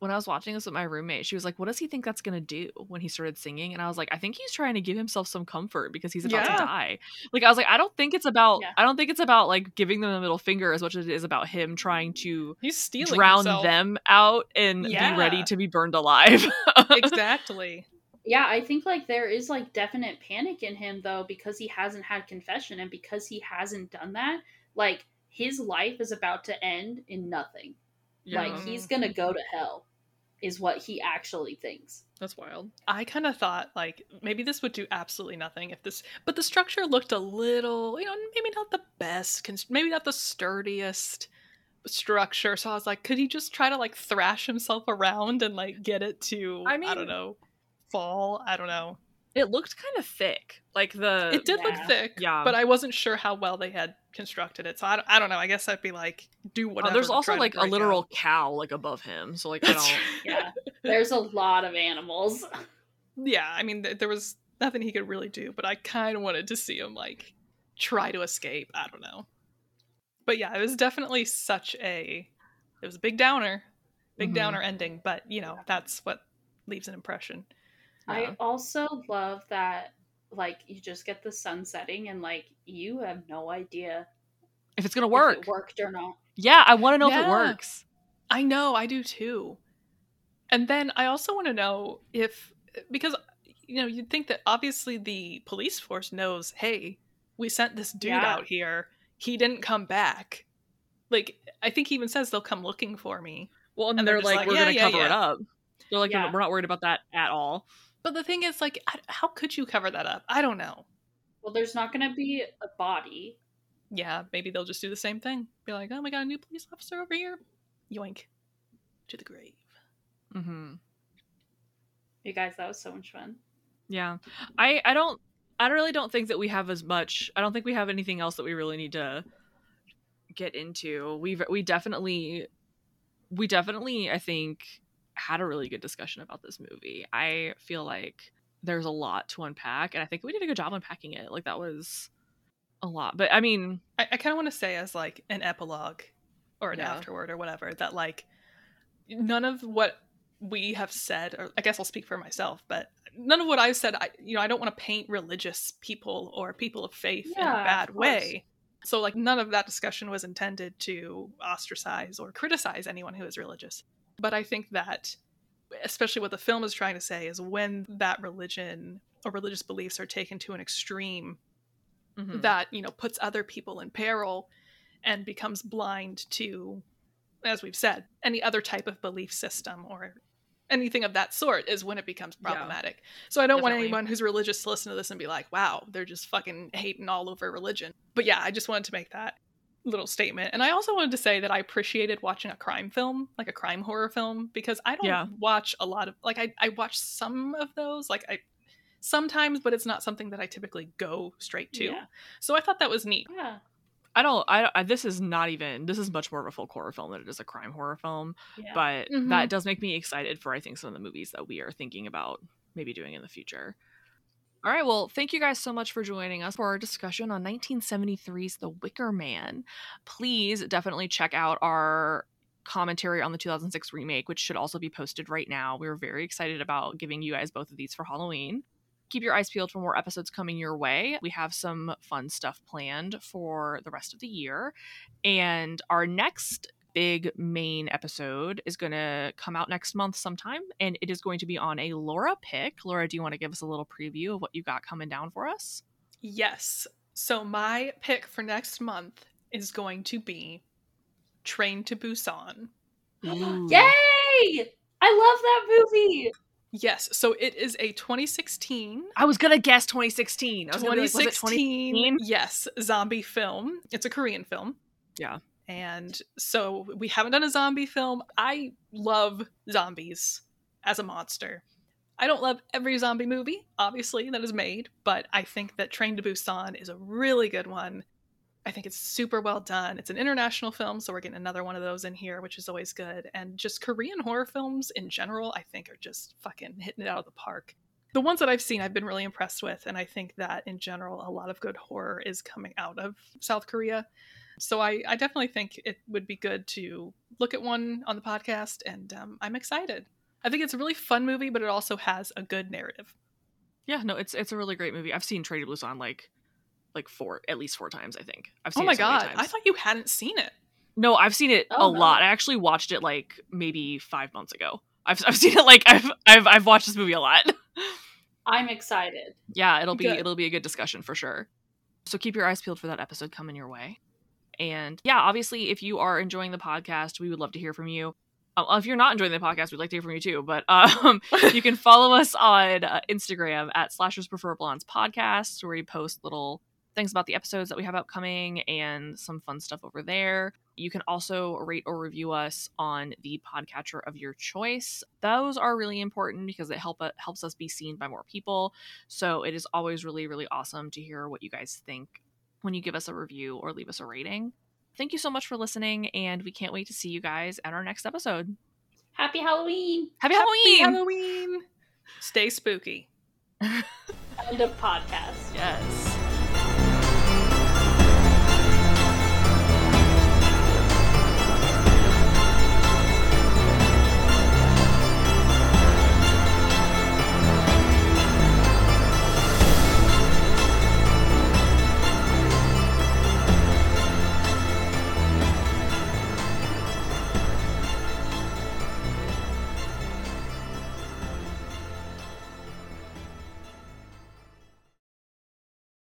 When I was watching this with my roommate, she was like, "What does he think that's gonna do?" When he started singing, and I was like, "I think he's trying to give himself some comfort because he's about Yeah. to die." Like I was like, "I don't think it's about Yeah. I don't think it's about like giving them the middle finger as much as it is about him trying to he's stealing drown himself. them out and be ready to be burned alive." exactly Yeah, I think like there is like definite panic in him though because he hasn't had confession and because he hasn't done that, like his life is about to end in nothing. Like he's going to go to hell is what he actually thinks. that's wild. I kind of thought like maybe this would do absolutely nothing if this, but the structure looked a little, you know, maybe not the best, cons- maybe not the sturdiest structure. So I was like, could he just try to like thrash himself around and like get it to, I mean, I, don't know, fall? I don't know. It looked kind of thick. Like the It did yeah. look thick, Yeah. but I wasn't sure how well they had constructed it. So I, don't- I don't know. I guess I'd be like, do Oh, whatever. there's also like a literal out. cow like above him. So like I don't. Yeah. There's a lot of animals. yeah, I mean, th- there was nothing he could really do, but I kind of wanted to see him like try to escape. I don't know, but yeah, it was definitely such a it was a big downer, big Mhm. downer ending. But you know, that's what leaves an impression. Yeah. I also love that like you just get the sun setting and like you have no idea If it's gonna if work. it worked or not. Yeah, I want to know if it works. I know, I do too. And then I also want to know if because you know you'd think that obviously the police force knows, hey, we sent this dude Yeah. out here. He didn't come back. Like I think he even says they'll come looking for me. Well, and, And they're, they're like, like, we're "Yeah, gonna yeah, cover it up. They're like, Yeah. we're not worried about that at all. But the thing is, like, how could you cover that up? I don't know. Well, there's not going to be a body. Yeah, maybe they'll just do the same thing. Be like, oh, we got a new police officer over here. Yoink. To the grave. Mm-hmm. You guys, that was so much fun. Yeah, I I don't I really don't think that we have as much. I don't think we have anything else that we really need to get into. We've, we definitely we definitely I think had a really good discussion about this movie. I feel like there's a lot to unpack, and I think we did a good job unpacking it. Like that was a lot, but I mean, I, I kind of want to say as like an epilogue or an Yeah. afterword or whatever that like none of what we have said or I guess I'll speak for myself but none of what I've said I you know I don't want to paint religious people or people of faith in a bad way so like none of that discussion was intended to ostracize or criticize anyone who is religious but I think that especially what the film is trying to say is when that religion or religious beliefs are taken to an extreme Mhm. that you know puts other people in peril and becomes blind to as we've said any other type of belief system or anything of that sort is when it becomes Yeah. problematic so i don't want anyone who's religious to listen to this and be like wow they're just fucking hating all over religion but yeah i just wanted to make that little statement and i also wanted to say that i appreciated watching a crime film like a crime horror film because i don't Yeah. watch a lot of like i, I watch some of those like i sometimes but it's not something that i typically go straight to Yeah. so i thought that was neat Yeah. I don't. I, I. This is not even. This is much more of a folk horror film than it is a crime horror film. Yeah. But Mhm. that does make me excited for I think some of the movies that we are thinking about maybe doing in the future. All right. Well, thank you guys so much for joining us for our discussion on 1973's The Wicker Man. Please definitely check out our commentary on the 2006 remake, which should also be posted right now. We were very excited about giving you guys both of these for Halloween. Keep your eyes peeled for more episodes coming your way. We have some fun stuff planned for the rest of the year. And our next big main episode is going to come out next month sometime. And it is going to be on a Laura pick. Laura, do you want to give us a little preview of what you got coming down for us? Yes. So my pick for next month is going to be Train to Busan. Yay! I love that movie. Yes. So it is a 2016 I was gonna guess 2016. I was gonna be like, was it 2016 2016? yes zombie film it's a korean film Yeah. And so we haven't done a zombie film. I love zombies as a monster. I don't love every zombie movie obviously that is made but i think that train to busan is a really good one. I think it's super well done. It's an international film so we're getting another one of those in here which is always good. And just korean horror films in general i think are just fucking hitting it out of the park. The ones that I've seen, I've been really impressed with, and I think that in general, a lot of good horror is coming out of South Korea. So I, I definitely think it would be good to look at one on the podcast, and um, I'm excited. I think it's a really fun movie, but it also has a good narrative. Yeah, no, it's it's a really great movie. I've seen Train Blues on like like four at least four times, I think. I've seen. Oh my it so many god, times. I thought you hadn't seen it. No, I've seen it Oh, a no. lot. I actually watched it like maybe five months ago. I've, I've seen it like I've I've I've watched this movie a lot. I'm excited. yeah, it'll be Good. it'll be a good discussion for sure. So keep your eyes peeled for that episode coming your way. And yeah, obviously, if you are enjoying the podcast, we would love to hear from you. Uh, if you're not enjoying the podcast, we'd like to hear from you too. But um, you can follow us on uh, Instagram at Slashers Prefer Blondes Podcast, where we post little things about the episodes that we have upcoming and some fun stuff over there. You can also rate or review us on the podcatcher of your choice. Those are really important because it help helps us be seen by more people. So it is always really really awesome to hear what you guys think when you give us a review or leave us a rating. Thank you so much for listening, and we can't wait to see you guys at our next episode. Happy Halloween. Happy, Happy Halloween! Halloween! Stay spooky. End of podcast. Yes.